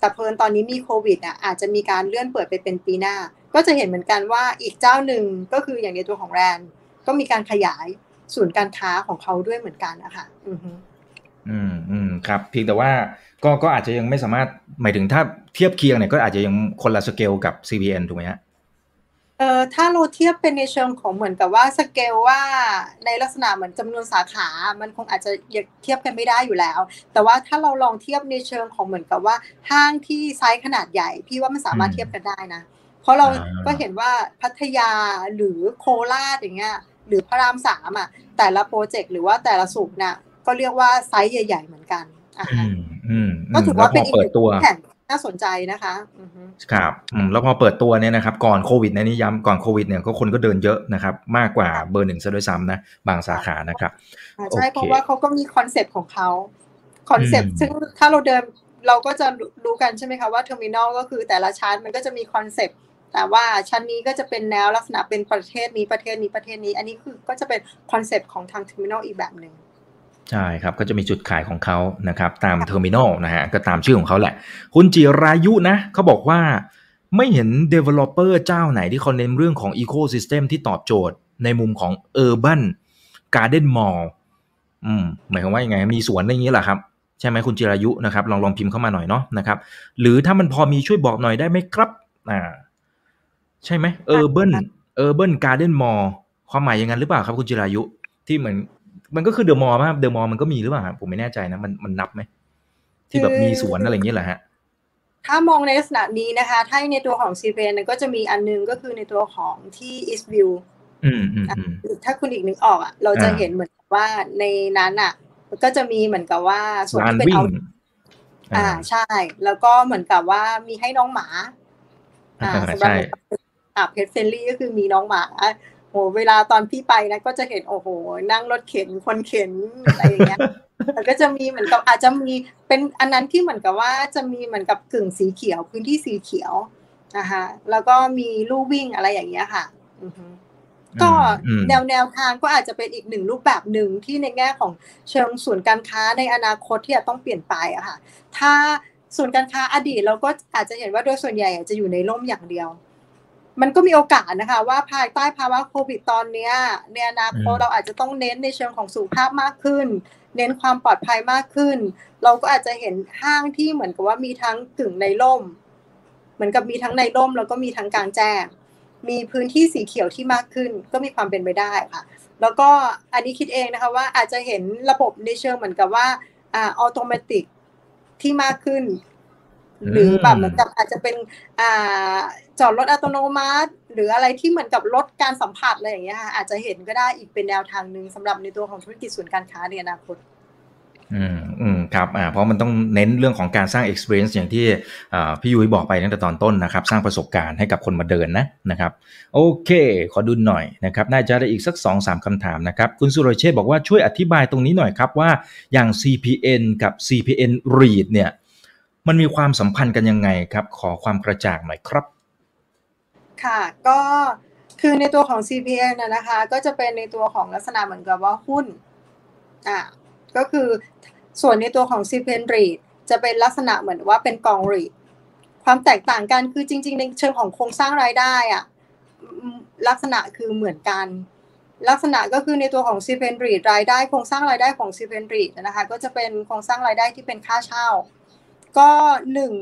แต่เพลินตอนนี้มีโควิดอะอาจจะมีการเลื่อนเปิดไปเป็นปีหน้า ก็จะเห็นเหมือนกันว่าอีกเจ้าหนึ่งก็คืออย่างในตัวของแรนก็มีการขยายศูนย์การค้าของเขาด้วยเหมือนกันนะคะอืมอืมอืมครับเพียงแต่ว่า ก็ก็อาจจะยังไม่สามารถหมายถึงถ้าเทียบเคียงเนี่ยก็อาจจะยังคนละสเกลกับ CBN ถูกไหมฮะเอ่อถ้าเราเทียบเป็นในเชิงของเหมือนกับว่าสเกลว่าในลักษณะเหมือนจำนวนสาขา มันคงอาจจะเทียบกันไม่ได้อยู่แล้ว แต่ว่าถ้าเราลองเทียบในเชิงของเหมือนกับว่าห้างที่ไซส์ขนาดใหญ่ พี่ว่ามันสามารถเทียบกันได้นะ เพราะเราก็เห็นว่าพัทยาหรือโคราชอย่างเงี้ยหรือพระรามสามอะแต่ละโปรเจกต์หรือว่าแต่ละศูนย์น่ะก็เรียกว่าไซส์ใหญ่ ๆ เหมือนกันอะ ก็ถือว่าเป็นอีกหนึ่งแผนน่าสนใจนะคะครับแล้วพอเปิดตัวเนี่ยนะครับ ก่อนโควิดนะนี่ย้ำก่อนโควิดเนี่ยก็คนก็เดินเยอะนะครับ มากกว่าเบอร์หนึ่งซะด้วยซ้ำนะ บางสาขานะครับใช่ เพราะว่าเขาก็มีคอนเซปต์ของเขาคอนเซปต์ซึ่งถ้าเราเดินเราก็จะรู้กันใช่ไหมคะว่า Terminal ก็คือแต่ละชั้นมันก็จะมีคอนเซปต์แต่ว่าชั้นนี้ก็จะเป็นแนวลักษณะเป็นประเทศนี้ประเทศนี้ประเทศนี้ อันนี้คือก็จะเป็นคอนเซปต์ของทาง Terminal อีกแบบหนึ่ง ใช่ครับก็จะมีจุดขายของเขานะครับตาม Terminal นะฮะก็ตามชื่อของเขาแหละ คุณจิรายุนะเขาบอกว่าไม่เห็น Developer เจ้าไหนที่เขาเน้นเรื่องของ Ecosystem ที่ตอบโจทย์ในมุมของ Urban Garden Mall อืมหมายความว่ายังไง มีสวนอย่างนี้แหละครับ ใช่ไหมคุณจิรายุนะครับ ลองลองพิมพ์เข้ามาหน่อยเนาะนะครับ หรือถ้ามันพอมีช่วยบอกหน่อยได้ไหมครับ อ่า ใช่ไหม Urban Urban Garden Mall ความหมายอย่างนั้นหรือเปล่าครับคุณจิรายุที่เหมือน มันก็คือเดอะมอลล์ครับเดอะมอลล์มันก็มีหรือเปล่าผมไม่แน่ใจนะมันมันนับไหมที่แบบมีสวนอะไรอย่างเงี้ยแหละฮะถ้ามองในลักษณะนี้นะคะ ถ้าในตัวของซีเนก็จะมีอันนึงก็คือในตัวของที่อีสต์วิวถ้าคุณอีกนึกออกอะ เราจะเห็นเหมือนว่าในนั้นอะก็จะมีเหมือนกับว่าส่วนที่เป็นเอาอ่าใช่ แล้วก็เหมือนกับว่ามีให้น้องหมา อ่าสำหรับอ่าเพจเฟนลี่ก็คือมีน้องหมา โเวลาตอนพี่ไปนะก็จะเห็นโอ้โห นั่งรถเข็นคนเข็นอะไรอย่างเงี้ยแล้วก็จะมีเหมือนกับอาจจะมีเป็นอันนั้นที่เหมือนกับว่าจะมีเหมือนกับกึ่งสีเขียวพื้นที่สีเขียวนะคะแล้วก็มีลู่วิ่งอะไรอย่างเงี้ยค่ะก็แนวแนวทางก็อาจจะเป็นอีกหนึ่งรูปแบบหนึ่งที่ในแง่ของเชิงส่วนการค้าในอนาคตที่จะต้องเปลี่ยนไปอะค่ะ ถ้าส่วนการค้าอดีตเราก็อาจจะเห็นว่าโดยส่วนใหญ่จะอยู่ในร่มอย่างเดียว มันก็มีโอกาสนะคะ ว่าภายใต้ภาวะโควิดตอนนี้ในอนาคตเราอาจจะต้องเน้นในเชิงของสุขภาพมากขึ้น เน้นความปลอดภัยมากขึ้น เราก็อาจจะเห็นห้างที่เหมือนกับว่ามีทั้งกึ่งในร่ม เหมือนกับมีทั้งในร่ม แล้วก็มีทั้งกลางแจ้งมีพื้นที่สีเขียวที่มากขึ้น ก็มีความเป็นไปได้ค่ะ แล้วก็อันนี้คิดเองนะคะว่าอาจจะเห็นระบบในเชิงเหมือนกับว่าอ่าอัตโนมัติที่มากขึ้น หรือแบบเหมือนกับอาจจะเป็นอ่าจอดรถอัตโนมัติ หรืออะไรที่เหมือนกับลดการสัมผัสอะไรอย่างเงี้ยค่ะอาจจะเห็นก็ได้อีกเป็นแนวทางหนึ่งสำหรับในตัวของธุรกิจส่วนการค้าในอนาคตอืมอืมครับอ่าเพราะมันต้องเน้นเรื่องของการสร้าง experience อย่างที่พี่ยุ้ยบอกไปตั้งแต่ตอนต้นนะครับ สร้างประสบการณ์ให้กับคนมาเดินนะนะครับ โอเค ขอดูหน่อยนะครับ น่าจะได้อีกสัก2อสามคำถามนะครับ คุณสุรเชษบอกว่าช่วยอธิบายตรงนี้หน่อยครับว่าอย่าง CPN กับ CPN REIT เนี่ย มันมีความสัมพันธ์กันยังไงครับ ขอความกระจ่างหน่อยครับ ค่ะ ก็คือในตัวของ CPN นะคะ ก็จะเป็นในตัวของลักษณะเหมือนกับว่าหุ้นอ่าก็คือส่วนในตัวของ CPN REIT จะเป็นลักษณะเหมือนว่าเป็นกอง REIT ความแตกต่างกันคือจริง ๆ ในเชิงของโครงสร้างรายได้อะลักษณะคือเหมือนกัน ลักษณะก็คือในตัวของ c p n REIT รายได้โครงสร้างรายได้ของ c p n REIT นะคะก็จะเป็นโครงสร้างรายได้ที่เป็นค่าเช่า ก็หนึ่ง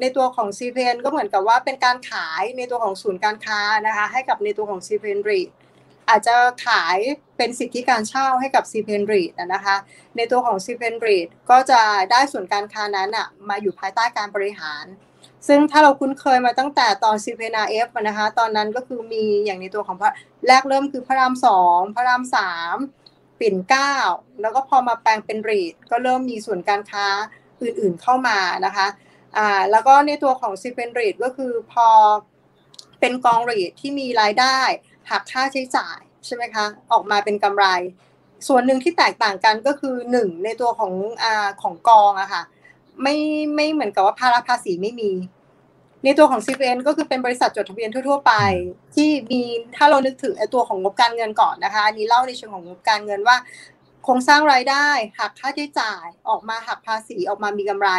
ในตัวของ c p n ก็เหมือนกับว่าเป็นการขายในตัวของศูนย์การค้านะคะให้กับในตัวของ c p n r e อาจจะขายเป็นสิทธิการเช่าให้กับ c p n r e นะคะในตัวของ c p n r e ก็จะได้ส่วนการค้านั้นอะมาอยู่ภายใต้การบริหาร ซึ่งถ้าเราคุ้นเคยมาตั้งแต่ตอน c p n r f นะคะตอนนั้นก็คือมีอย่างในตัวของพระแรกเริ่มคือพระรามสองพระรามสามปิ่นเก้าแล้วก็พอมาแปลงเป็นรีดก็เริ่มมีส่วนการค้า อื่นๆเข้ามานะคะอ่าแล้วก็ในตัวของ c p n r e ก็คือพอเป็นกองรีดที่มีรายได้หักค่าใช้จ่ายใช่ไหมคะออกมาเป็นกำไร ส่วนหนึ่งที่แตกต่างกันก็คือหนึ่งในตัวของอ่าของกองอะค่ะไม่ไม่เหมือนกับว่าภาระภาษีไม่มี ในตัวของ CPN ก็คือเป็นบริษัทจดทะเบียนทั่ว ๆ ไป ที่มีถ้าเรานึกถึงไอตัวของงบการเงินก่อนนะคะอันนี้เล่าในเชิงของงบการเงินว่า โครงสร้างรายได้หักค่าใช้จ่ายออกมาหักภาษีออกมามีกำไร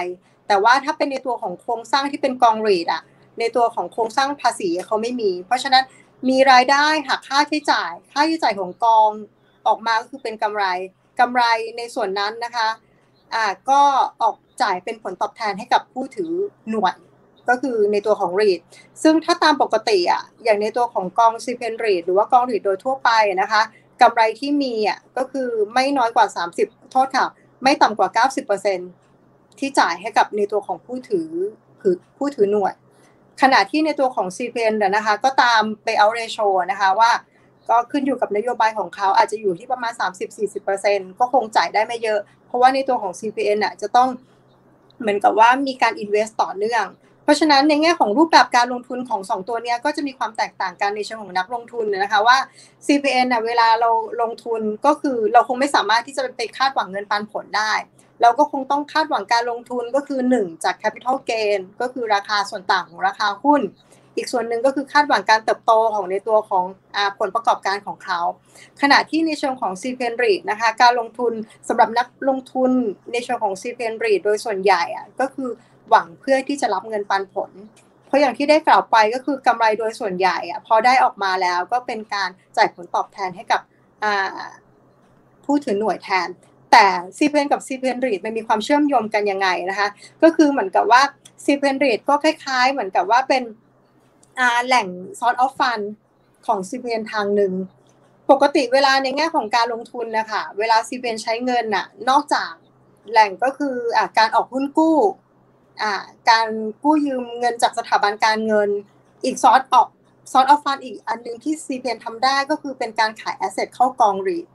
แต่ว่าถ้าเป็นในตัวของโครงสร้างที่เป็นกองเรทอะในตัวของโครงสร้างภาษีเขาไม่มี เพราะฉะนั้นมีรายได้หักค่าใช้จ่าย ค่าใช้จ่ายของกองออกมาก็คือเป็นกำไรกำไรในส่วนนั้นนะคะอ่าก็ออกจ่ายเป็นผลตอบแทนให้กับผู้ถือหน่วยก็คือในตัวของรีดซึ่งถ้าตามปกติอะอย่างในตัวของกองซีเพนรีดหรือว่ากองรีดโดยทั่วไปนะคะ กำไรที่มีอะก็คือไม่น้อยกว่า 30 โทษค่ะ ไม่ต่ำกว่า 90%ที่จ่ายให้กับในตัวของผู้ถือคือผู้ถือหน่วย ขณะที่ในตัวของ CPN นะคะ ก็ตาม payout ratio นะคะว่าก็ขึ้นอยู่กับนโยบายของเขาอาจจะอยู่ที่ประมาณ 30-40%ก็คงจ่ายได้ไม่เยอะ เพราะว่าในตัวของ CPN อะจะต้องเหมือนกับว่ามีการ invest ต่อเนื่อง เพราะฉะนั้นในแง่ของรูปแบบการลงทุนของ 2 ตัวนี้ก็จะมีความแตกต่างกันในเชิงของนักลงทุนนะคะว่า CPN อะเวลาเราลงทุนก็คือเราคงไม่สามารถที่จะไปคาดหวังเงินปันผลได้เราก็คงต้องคาดหวังการลงทุนก็คือ 1 จาก Capital Gain ก็คือราคาส่วนต่างของราคาหุ้น อีกส่วนหนึ่งก็คือคาดหวังการเติบโตของในตัวของอผลประกอบการของเขา ขณะที่ในเชิงของ c p n r e นะคะการลงทุนสำหรับนักลงทุนในเชิงของ c p n r e โดยส่วนใหญ่ก็คือ หวังเพื่อที่จะรับเงินปันผล เพราะอย่างที่ได้กล่าวไปก็คือกำไรโดยส่วนใหญ่อะพอได้ออกมาแล้วก็เป็นการจ่ายผลตอบแทนให้กับผู้ถือหน่วยแทน แต่ CPN กับ CPNREIT มันมีความเชื่อมโยงกันยังไงนะคะ ก็คือเหมือนกับว่า CPNREIT ก็คล้ายๆ เหมือนกับว่าเป็นแหล่ง source of fund ของ CPN ทางหนึ่งปกติเวลาในแง่ของการลงทุนนะคะเวลา CPN ใช้เงินน่ะนอกจากแหล่งก็คืออการออกหุ้นกู้ การกู้ยืมเงินจากสถาบันการเงิน อีก source of source of fund อีกอันหนึ่งที่ CPN ทำได้ก็คือเป็นการขาย asset เข้ากอง REIT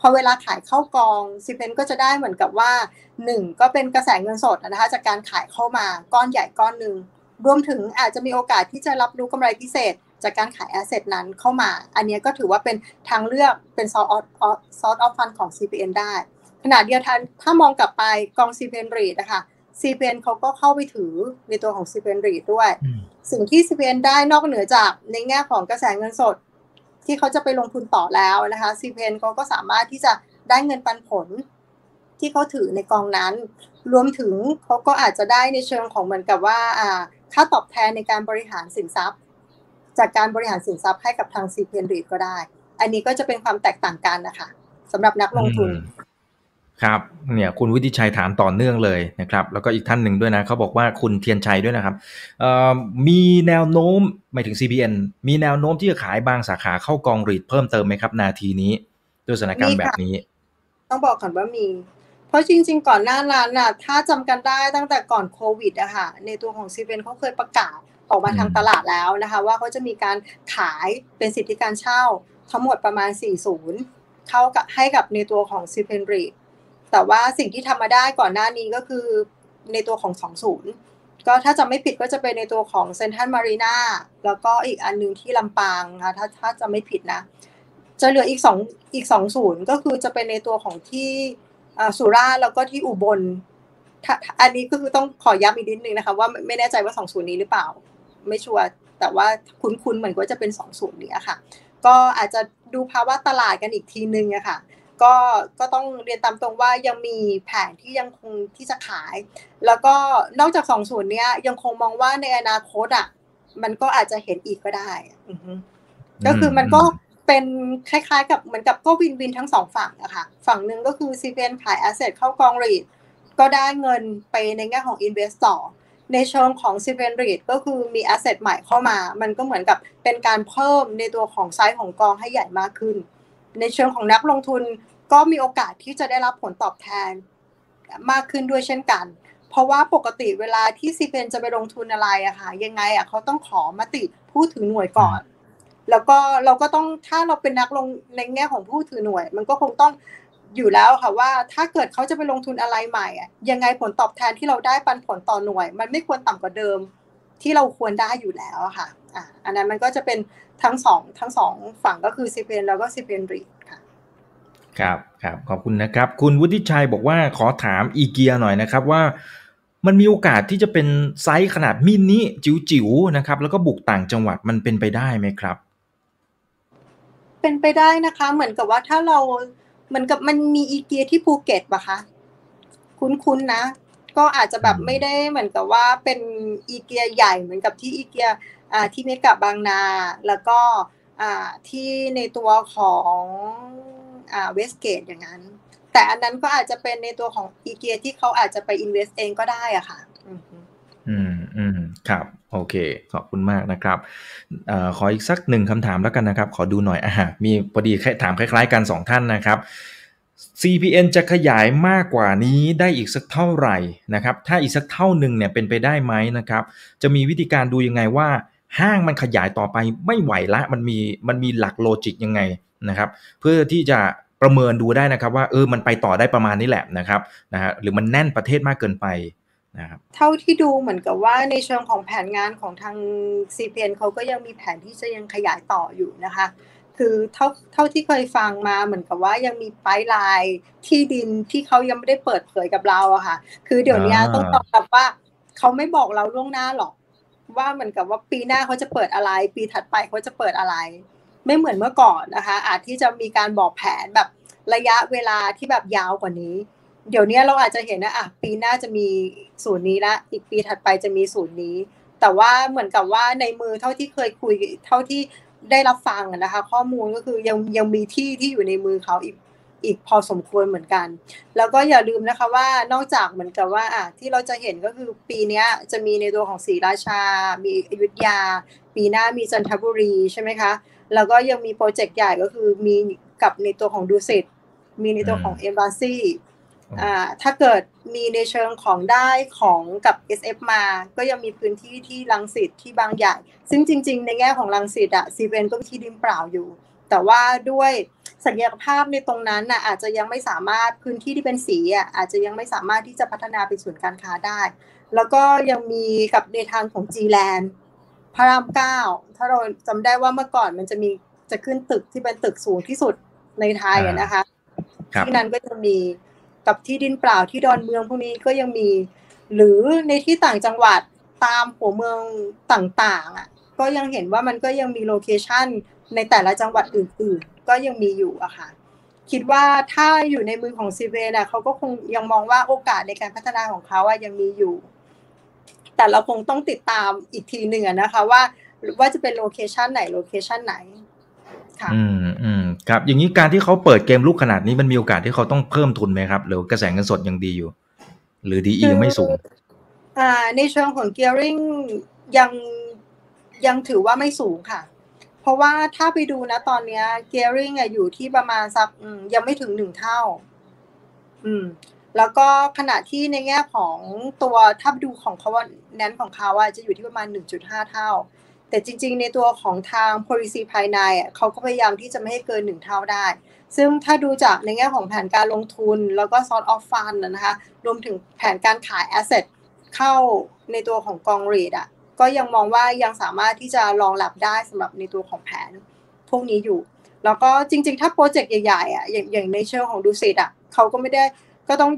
พอเวลาขายเข้ากอง CPN ก็จะได้เหมือนกับว่า 1 ก็เป็นกระแสเงินสดนะคะจากการขายเข้ามาก้อนใหญ่ก้อนหนึ่งรวมถึงอาจจะมีโอกาสที่จะรับรู้กำไรพิเศษ จากการขาย asset นั้นเข้ามา อันนี้ก็ถือว่าเป็นทางเลือกเป็นซอสออซอสออฟฟันของ CPN ได้ ขณะเดียวกันถ้ามองกลับไปกอง CPN REIT นะคะ CPN เขาก็เข้าไปถือในตัวของ CPN REIT ด้วย สิ่งที่ CPN ได้นอกเหนือจากในแง่ของกระแสเงินสด ที่เขาจะไปลงทุนต่อแล้วนะคะซีเพนเขาก็สามารถที่จะได้เงินปันผล ที่เขาถือในกองนั้น รวมถึงเขาก็อาจจะได้ในเชิงของเหมือนกับว่าค่าตอบแทนในการบริหารสินทรัพย์ จากการบริหารสินทรัพย์ให้กับทางซีเพนรีก็ได้ อันนี้ก็จะเป็นความแตกต่างกันนะคะสำหรับนักลงทุน ครับเนี่ยคุณวิทิชัยถามต่อเนื่องเลยนะครับแล้วก็อีกท่านหนึ่งด้วยนะเขาบอกว่าคุณเทียนชัยด้วยนะครับมีแนวโน้มไม่ถึง CBN มีแนวโน้มที่จะขายบางสาขาเข้ากองรีดเพิ่มเติมไหมครับ นาทีนี้ด้วยสถานการณ์แบบนี้ ต้องบอกก่อนว่ามี เพราะจริง ๆ ก่อนหน้านั้นน่ะถ้าจำกันได้ตั้งแต่ก่อนโควิดอะค่ะในตัวของซีเนเขาเคยประกาศออกมาทางตลาดแล้วนะคะ ว่าเขาจะมีการขายเป็นสิทธิการเช่าทั้งหมดประมาณ 4 ศูนย์เข้ากับให้กับในตัวของ CPNREIT แต่ว่าสิ่งที่ทำมาได้ก่อนหน้านี้ก็คือในตัวของ 2 ศูนย์ก็ถ้าจะไม่ผิดก็จะเป็นในตัวของ Central Marina แล้วก็อีกอันนึงที่ลำปางค่ะถ้าถ้าจะไม่ผิดนะ จะเหลืออีกสองอีกสองศูนย์ก็คือจะเป็นในตัวของที่สุราษฎร์แล้วก็ที่อุบลอันนี้ก็คือต้องขอย้ำอีกนิดนึงนะคะว่าไม่แน่ใจว่าสองศูนย์นี้หรือเปล่า ไม่ชัวร์แต่ว่าคุ้นๆเหมือนก็จะเป็นสองศูนย์นี้ค่ะ ก็อาจจะดูภาวะตลาดกันอีกทีนึงอะค่ะ ก็ก็ต้องเรียนตามตรงว่ายังมีแผนที่ยังคงที่จะขาย แล้วก็นอกจากสองส่วนนี้ยังคงมองว่าในอนาคตอะมันก็อาจจะเห็นอีกก็ได้ก็คือมันก็เป็นคล้ายๆ กับเหมือนกับก็วินวินทั้งสองฝั่งอะค่ะฝั่งหนึ่งก็คือซีเนขายแอสเซทเข้ากองรีดก็ได้เงินไปในแง่ของ invest ต่อในเชิงของ CPNREIT ก็คือมี asset ใหม่เข้ามา มันก็เหมือนกับเป็นการเพิ่มในตัวของไซส์ของกองให้ใหญ่มากขึ้น ในเชิงของนักลงทุน ก็มีโอกาสที่จะได้รับผลตอบแทนมากขึ้นด้วยเช่นกัน เพราะว่าปกติเวลาที่ CPN จะไปลงทุนอะไรอะค่ะยังไงอะเขาต้องขอมติผู้ถือหน่วยก่อน แล้วก็เราก็ต้องถ้าเราเป็นนักลงทุนในแง่ของผู้ถือหน่วย มันก็คงต้องอยู่แล้วค่ะว่าถ้าเกิดเขาจะไปลงทุนอะไรใหม่อะยังไงผลตอบแทนที่เราได้ปันผลต่อหน่วย มันไม่ควรต่ำกว่าเดิมที่เราควรได้อยู่แล้วค่ะอะ อันนั้นมันก็จะเป็นทั้งสองทั้งสองฝั่งก็คือ CPN แล้วก็ CPNREIT ค่ะ ครับครับขอบคุณนะครับ คุณวุฒิชัยบอกว่าขอถามอีเกียหน่อยนะครับว่ามันมีโอกาสที่จะเป็นไซส์ขนาดมินิจิ๋วๆนะครับ แล้วก็บุกต่างจังหวัดมันเป็นไปได้ไหมครับ เป็นไปได้นะคะ เหมือนกับว่าถ้าเราเหมือนกับมันมีอีเกียที่ภูเก็ตปะคะคุ้นๆนะ ก็อาจจะแบบไม่ได้เหมือนกับว่าเป็นอีเกียใหญ่เหมือนกับที่อีเกียอ่าที่เมกะบางนา แล้วก็อ่าที่ในตัวของอ่า Westgate อย่างนั้น แต่อันนั้นก็อาจจะเป็นในตัวของอีเกียที่เขาอาจจะไป invest เองก็ได้อะค่ะ อืมอืมครับโอเค ขอบคุณมากนะครับอขออีกสักหนึ่งคำถามแล้วกันนะครับ ขอดูหน่อยอ่ามีพอดีถามคล้าย ๆ กันสองท่านนะครับ CPN จะขยายมากกว่านี้ได้อีกสักเท่าไหร่นะครับ ถ้าอีกสักเท่าหนึ่งเนี่ยเป็นไปได้ไหมนะครับ จะมีวิธีการดูยังไงว่า ห้างมันขยายต่อไปไม่ไหวละ มันมีมันมีหลักโลจิกยังไง นะครับเพื่อที่จะประเมินดูได้นะครับว่าเออมันไปต่อได้ประมาณนี้แหละนะครับนะฮะหรือมันแน่นประเทศมากเกินไปนะครับเท่าที่ดูเหมือนกับว่าในเชิงของแผนงานของทาง CPN เขาก็ยังมีแผนที่จะยังขยายต่ออยู่นะคะ คือเท่าเท่าที่เคยฟังมาเหมือนกับว่ายังมีไปลายที่ดินที่เขายังไม่ได้เปิดเผยกับเราอะค่ะ คือเดี๋ยวนี้ต้องตอบกับว่าเขาไม่บอกเราล่วงหน้าหรอก ว่าเหมือนกับว่าปีหน้าเขาจะเปิดอะไร ปีถัดไปเขาจะเปิดอะไร ไม่เหมือนเมื่อก่อนนะคะ อาจที่จะมีการบอกแผนแบบระยะเวลาที่แบบยาวกว่านี้ เดี๋ยวนี้เราอาจจะเห็นนะอะปีหน้าจะมีศูนย์นี้ละอีกปีถัดไปจะมีศูนย์นี้ แต่ว่าเหมือนกับว่าในมือเท่าที่เคยคุยเท่าที่ได้รับฟังนะคะ ข้อมูลก็คือยังยังมีที่ที่อยู่ในมือเขาอีกอีกพอสมควรเหมือนกัน แล้วก็อย่าลืมนะคะว่านอกจากเหมือนกับว่าอะที่เราจะเห็นก็คือปีนี้จะมีในตัวของศรีราชา มีอยุธยา ปีหน้ามีจันทบุรีใช่ไหมคะ แล้วก็ยังมีโปรเจกต์ใหญ่ก็คือมีกับในตัวของดูสิตมีในตัวของเอมบาซีถ้าเกิดมีในเชิงของได้ของกับ SF มา ก็ยังมีพื้นที่ที่ลังสิตที่บางใหญ่ ซึ่งจริง ๆ ในแง่ของลังสิตอะซีเวนก็มีที่ดินเปล่าอยู่ แต่ว่าด้วยศักยภาพในตรงนั้นน่ะอาจจะยังไม่สามารถพื้นที่ที่เป็นสีอะอาจจะยังไม่สามารถที่จะพัฒนาเป็นศูนย์การค้าได้ แล้วก็ยังมีกับในทางของ GLAND พระรามเก้าถ้าเราจำได้ว่าเมื่อก่อนมันจะมีจะขึ้นตึกที่เป็นตึกสูงที่สุดในไทยนะคะที่นั้นก็จะมีกับที่ดินเปล่าที่ดอนเมืองพวกนี้ก็ยังมี หรือในที่ต่างจังหวัดตามหัวเมืองต่างๆอะก็ยังเห็นว่ามันก็ยังมี location ในแต่ละจังหวัดอื่นๆ ก็ยังมีอยู่อะค่ะ คิดว่าถ้าอยู่ในมือของ CPN อะเขาก็คงยังมองว่าโอกาสในการพัฒนาของเขาอะยังมีอยู่ แต่เราคงต้องติดตามอีกทีหนึ่งนะคะว่าว่าจะเป็นโลเคชันไหนโลเคชันไหนค่ะอืมอืมครับ อย่างนี้การที่เขาเปิดเกมลูกขนาดนี้มันมีโอกาสที่เขาต้องเพิ่มทุนไหมครับ หรือกระแสเงินสดยังดีอยู่ หรือดียังไม่สูงอ่าในเชิงของ gearing ยังยังถือว่าไม่สูงค่ะ เพราะว่าถ้าไปดูนะตอนนี้ gearing อะอยู่ที่ประมาณสักยังไม่ถึงหนึ่งเท่า อืม แล้วก็ขณะที่ในแง่ของตัวถ้าดูของเขาว่าแนนของเขาอะจะอยู่ที่ประมาณหนึ่งจุดห้าเท่า แต่จริง ๆ ในตัวของทาง policy ภายในเขาก็พยายามที่จะไม่ให้เกินหนึ่งเท่าได้ ซึ่งถ้าดูจากในแง่ของแผนการลงทุน แล้วก็ sort of fund นะคะรวมถึงแผนการขาย asset เข้าในตัวของกองเรดอะก็ยังมองว่ายังสามารถที่จะรองรับได้สำหรับในตัวของแผนพวกนี้อยู่ แล้วก็จริง ๆ ถ้าโปรเจกต์ใหญ่ๆอะอย่างอย่างในเชิงของดูสิตอะเขาก็ไม่ได้ ก็ต้อง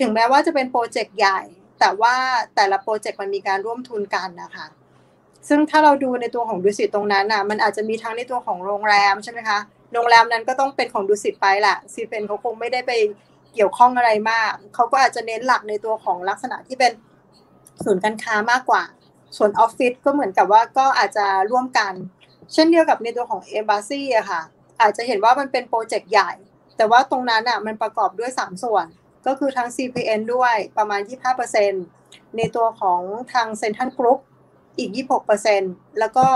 ถึงแม้ว่าจะเป็นโปรเจกต์ใหญ่ แต่ว่าแต่ละโปรเจกต์มันมีการร่วมทุนกันนะคะซึ่งถ้าเราดูในตัวของดุสิตตรงนั้นอะมันอาจจะมีทั้งในตัวของโรงแรมใช่ไหมคะโรงแรมนั้นก็ต้องเป็นของดุสิตไปแหละซีเป็นเขาคงไม่ได้ไปเกี่ยวข้องอะไรมาก เขาก็อาจจะเน้นหลักในตัวของลักษณะที่เป็นศูนย์การค้ามากกว่า ส่วนออฟฟิศก็เหมือนกับว่าก็อาจจะร่วมกัน เช่นเดียวกับในตัวของ Embassy อะค่ะ อาจจะเห็นว่ามันเป็น project ใหญ่ แต่ว่าตรงนั้นอะมันประกอบด้วย 3 ส่วน ก็คือทั้ง CPN ด้วยประมาณ 25%ในตัวของทางเซ็นทรัลกรุ๊ปอีก 26%แล้วก็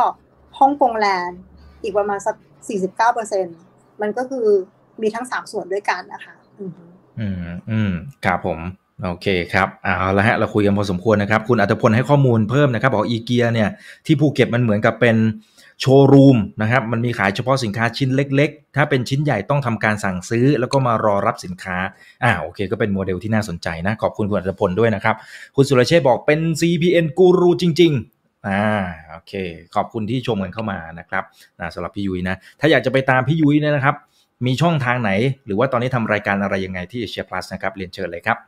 Hongkong Land อีกประมาณสัก 49%มันก็คือมีทั้ง 3 ส่วนด้วยกันนะคะอืมอืมครับผม โอเคครับเอาละฮะเราคุยกันพอสมควรนะครับ คุณอัตพลให้ข้อมูลเพิ่มนะครับ บอกอีเกียเนี่ยที่ภูเก็ตมันเหมือนกับเป็นโชว์รูมนะครับมันมีขายเฉพาะสินค้าชิ้นเล็ก ๆ ถ้าเป็นชิ้นใหญ่ต้องทำการสั่งซื้อ แล้วก็มารอรับสินค้าอ่าโอเค ก็เป็นโมเดลที่น่าสนใจนะ ขอบคุณคุณอัตพลด้วยนะครับ คุณสุรเชษบอกเป็น CPN กูรูจริง ๆอ่าโอเค ขอบคุณที่ชมกันเข้ามานะครับนะสำหรับพี่ยุ้ยนะถ้าอยากจะไปตามพี่ยุ้ยเนี่ยนะครับ มีช่องทางไหน หรือว่าตอนนี้ทำรายการอะไรยังไงที่เอเชียพลัสนะครับเรียนเชิญเลยครับ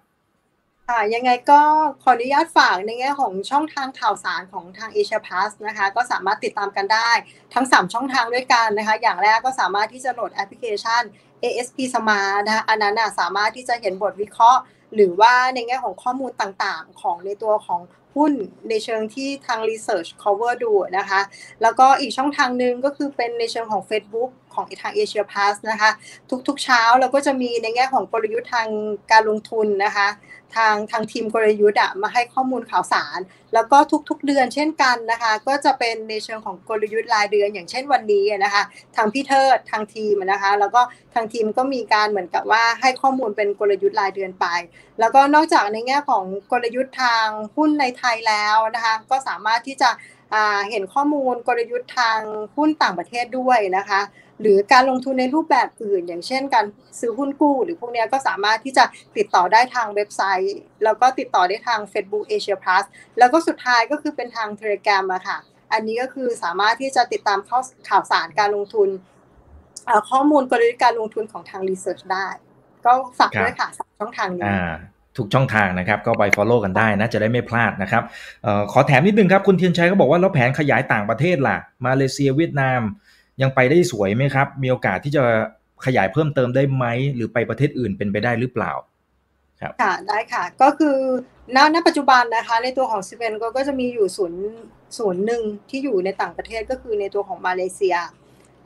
ค่ะยังไงก็ขออนุญาตฝากในแง่ของช่องทางข่าวสารของทาง Asia Pass นะคะก็สามารถติดตามกันได้ทั้ง 3 ช่องทางด้วยกันนะคะ อย่างแรกก็สามารถที่จะโหลดแอปพลิเคชัน ASP Smart นะคะอันนั้นสามารถที่จะเห็นบทวิเคราะห์ หรือว่าในแง่ของข้อมูลต่างๆ ของในตัวของหุ้นในเชิงที่ทาง Research cover ดูนะคะ แล้วก็อีกช่องทางหนึ่งก็คือเป็นในเชิงของ Facebook ของทาง Asia Pass นะคะ ทุกๆเช้าเราก็จะมีในแง่ของกลยุทธ์ทางการลงทุนนะคะ ทางทางทีมกลยุทธ์มาให้ข้อมูลข่าวสาร แล้วก็ทุกๆเดือนเช่นกันนะคะ ก็จะเป็นในเชิงของกลยุทธ์รายเดือน อย่างเช่นวันนี้นะคะ ทางพี่เทิดทางทีมนะคะ แล้วก็ทางทีมก็มีการเหมือนกับว่าให้ข้อมูลเป็นกลยุทธ์รายเดือนไป แล้วก็นอกจากในแง่ของกลยุทธ์ทางหุ้นในไทยแล้วนะคะ ก็สามารถที่จะเห็นข้อมูลกลยุทธ์ทางหุ้นต่างประเทศด้วยนะคะ หรือการลงทุนในรูปแบบอื่น อย่างเช่น การซื้อหุ้นกู้ หรือพวกนี้ก็สามารถที่จะติดต่อได้ทางเว็บไซต์ แล้วก็ติดต่อได้ทาง Facebook Asia Plus แล้วก็สุดท้ายก็คือเป็นทาง Telegram อะค่ะ อันนี้ก็คือสามารถที่จะติดตามข่าวสารการลงทุนข้อมูลกลยุทธ์การลงทุนของทาง Research ได้ ก็ฝากด้วยค่ะช่องทางนี้ทุกช่องทางนะครับ ก็ไป Follow กันได้นะจะได้ไม่พลาดนะครับออขอแถมนิดนึงครับ คุณเทียนชัยก็บอกว่า แล้วแผนขยายต่างประเทศล่ะ มาเลเซียเวียดนาม ยังไปได้สวยไหมครับ มีโอกาสที่จะขยายเพิ่มเติมได้ไหม หรือไปประเทศอื่นเป็นไปได้หรือเปล่าครับค่ะได้ค่ะ ก็คือณณปัจจุบันนะคะ ในตัวของซิเวนก็จะมีอยู่ศูนย์ศูนย์หนึ่งที่อยู่ในต่างประเทศก็คือในตัวของมาเลเซีย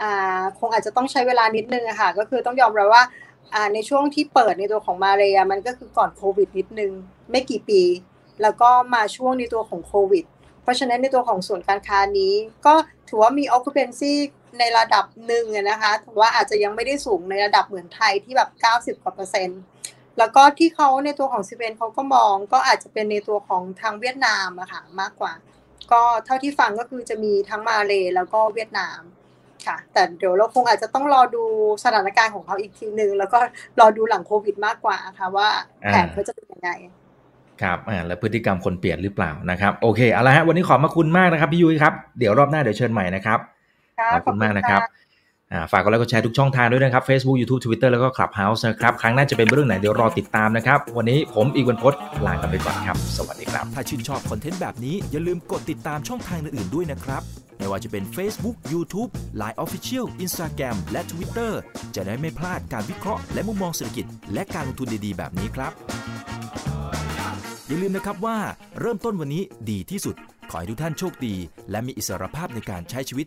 อ่าคงอาจจะต้องใช้เวลานิดนึงค่ะ ก็คือต้องยอมรับว่าอ่าในช่วงที่เปิดในตัวของมาเลียมันก็คือก่อนโควิดนิดนึง ไม่กี่ปี แล้วก็มาช่วงในตัวของโควิด เพราะฉะนั้นในตัวของส่วนการค้านี้ ก็ถือว่ามี occupancy ในระดับหนึ่งนะคะถือว่าอาจจะยังไม่ได้สูงในระดับเหมือนไทยที่แบบ 90กว่าเปอร์เซ็นต์แล้วก็ที่เขาในตัวของซีเวนเขาก็มองก็อาจจะเป็นในตัวของทางเวียดนามอะค่ะมากกว่า ก็เท่าที่ฟังก็คือจะมีทั้งมาเลแล้วก็เวียดนามค่ะ แต่เดี๋ยวเราคงอาจจะต้องรอดูสถานการณ์ของเขาอีกทีหนึ่งแล้วก็รอดูหลังโควิดมากกว่าค่ะว่าแผนเขาจะเป็นยังไงครับอ่าแล้วพฤติกรรมคนเปลี่ยนหรือเปล่านะครับ โอเค เอาละฮะ วันนี้ขอบคุณมากนะครับ พี่ยุ้ยครับ เดี๋ยวรอบหน้าเดี๋ยวเชิญใหม่นะครับ ขอบคุณมากนะครับฝากกดไลค์กดแชร์ทุกช่องทางด้วยนะครับ Facebook YouTube Twitter แล้วก็ Clubhouse นะครับ ครั้งหน้าจะเป็นเรื่องไหนเดี๋ยวรอติดตามนะครับ วันนี้ผมอีกวันพศลากันไปก่อนครับ สวัสดีครับ ถ้าชื่นชอบคอนเทนต์แบบนี้ อย่าลืมกดติดตามช่องทางอื่นๆด้วยนะครับ ไม่ว่าจะเป็น Facebook YouTube Line Official Instagram และ Twitter จะได้ไม่พลาดการวิเคราะห์และมุมมองเศรษฐกิจ และการลงทุนดีๆ แบบนี้ครับ อย่าลืมนะครับว่า เริ่มต้นวันนี้ดีที่สุด ขอให้ทุกท่านโชคดี และมีอิสรภาพในการใช้ชีวิต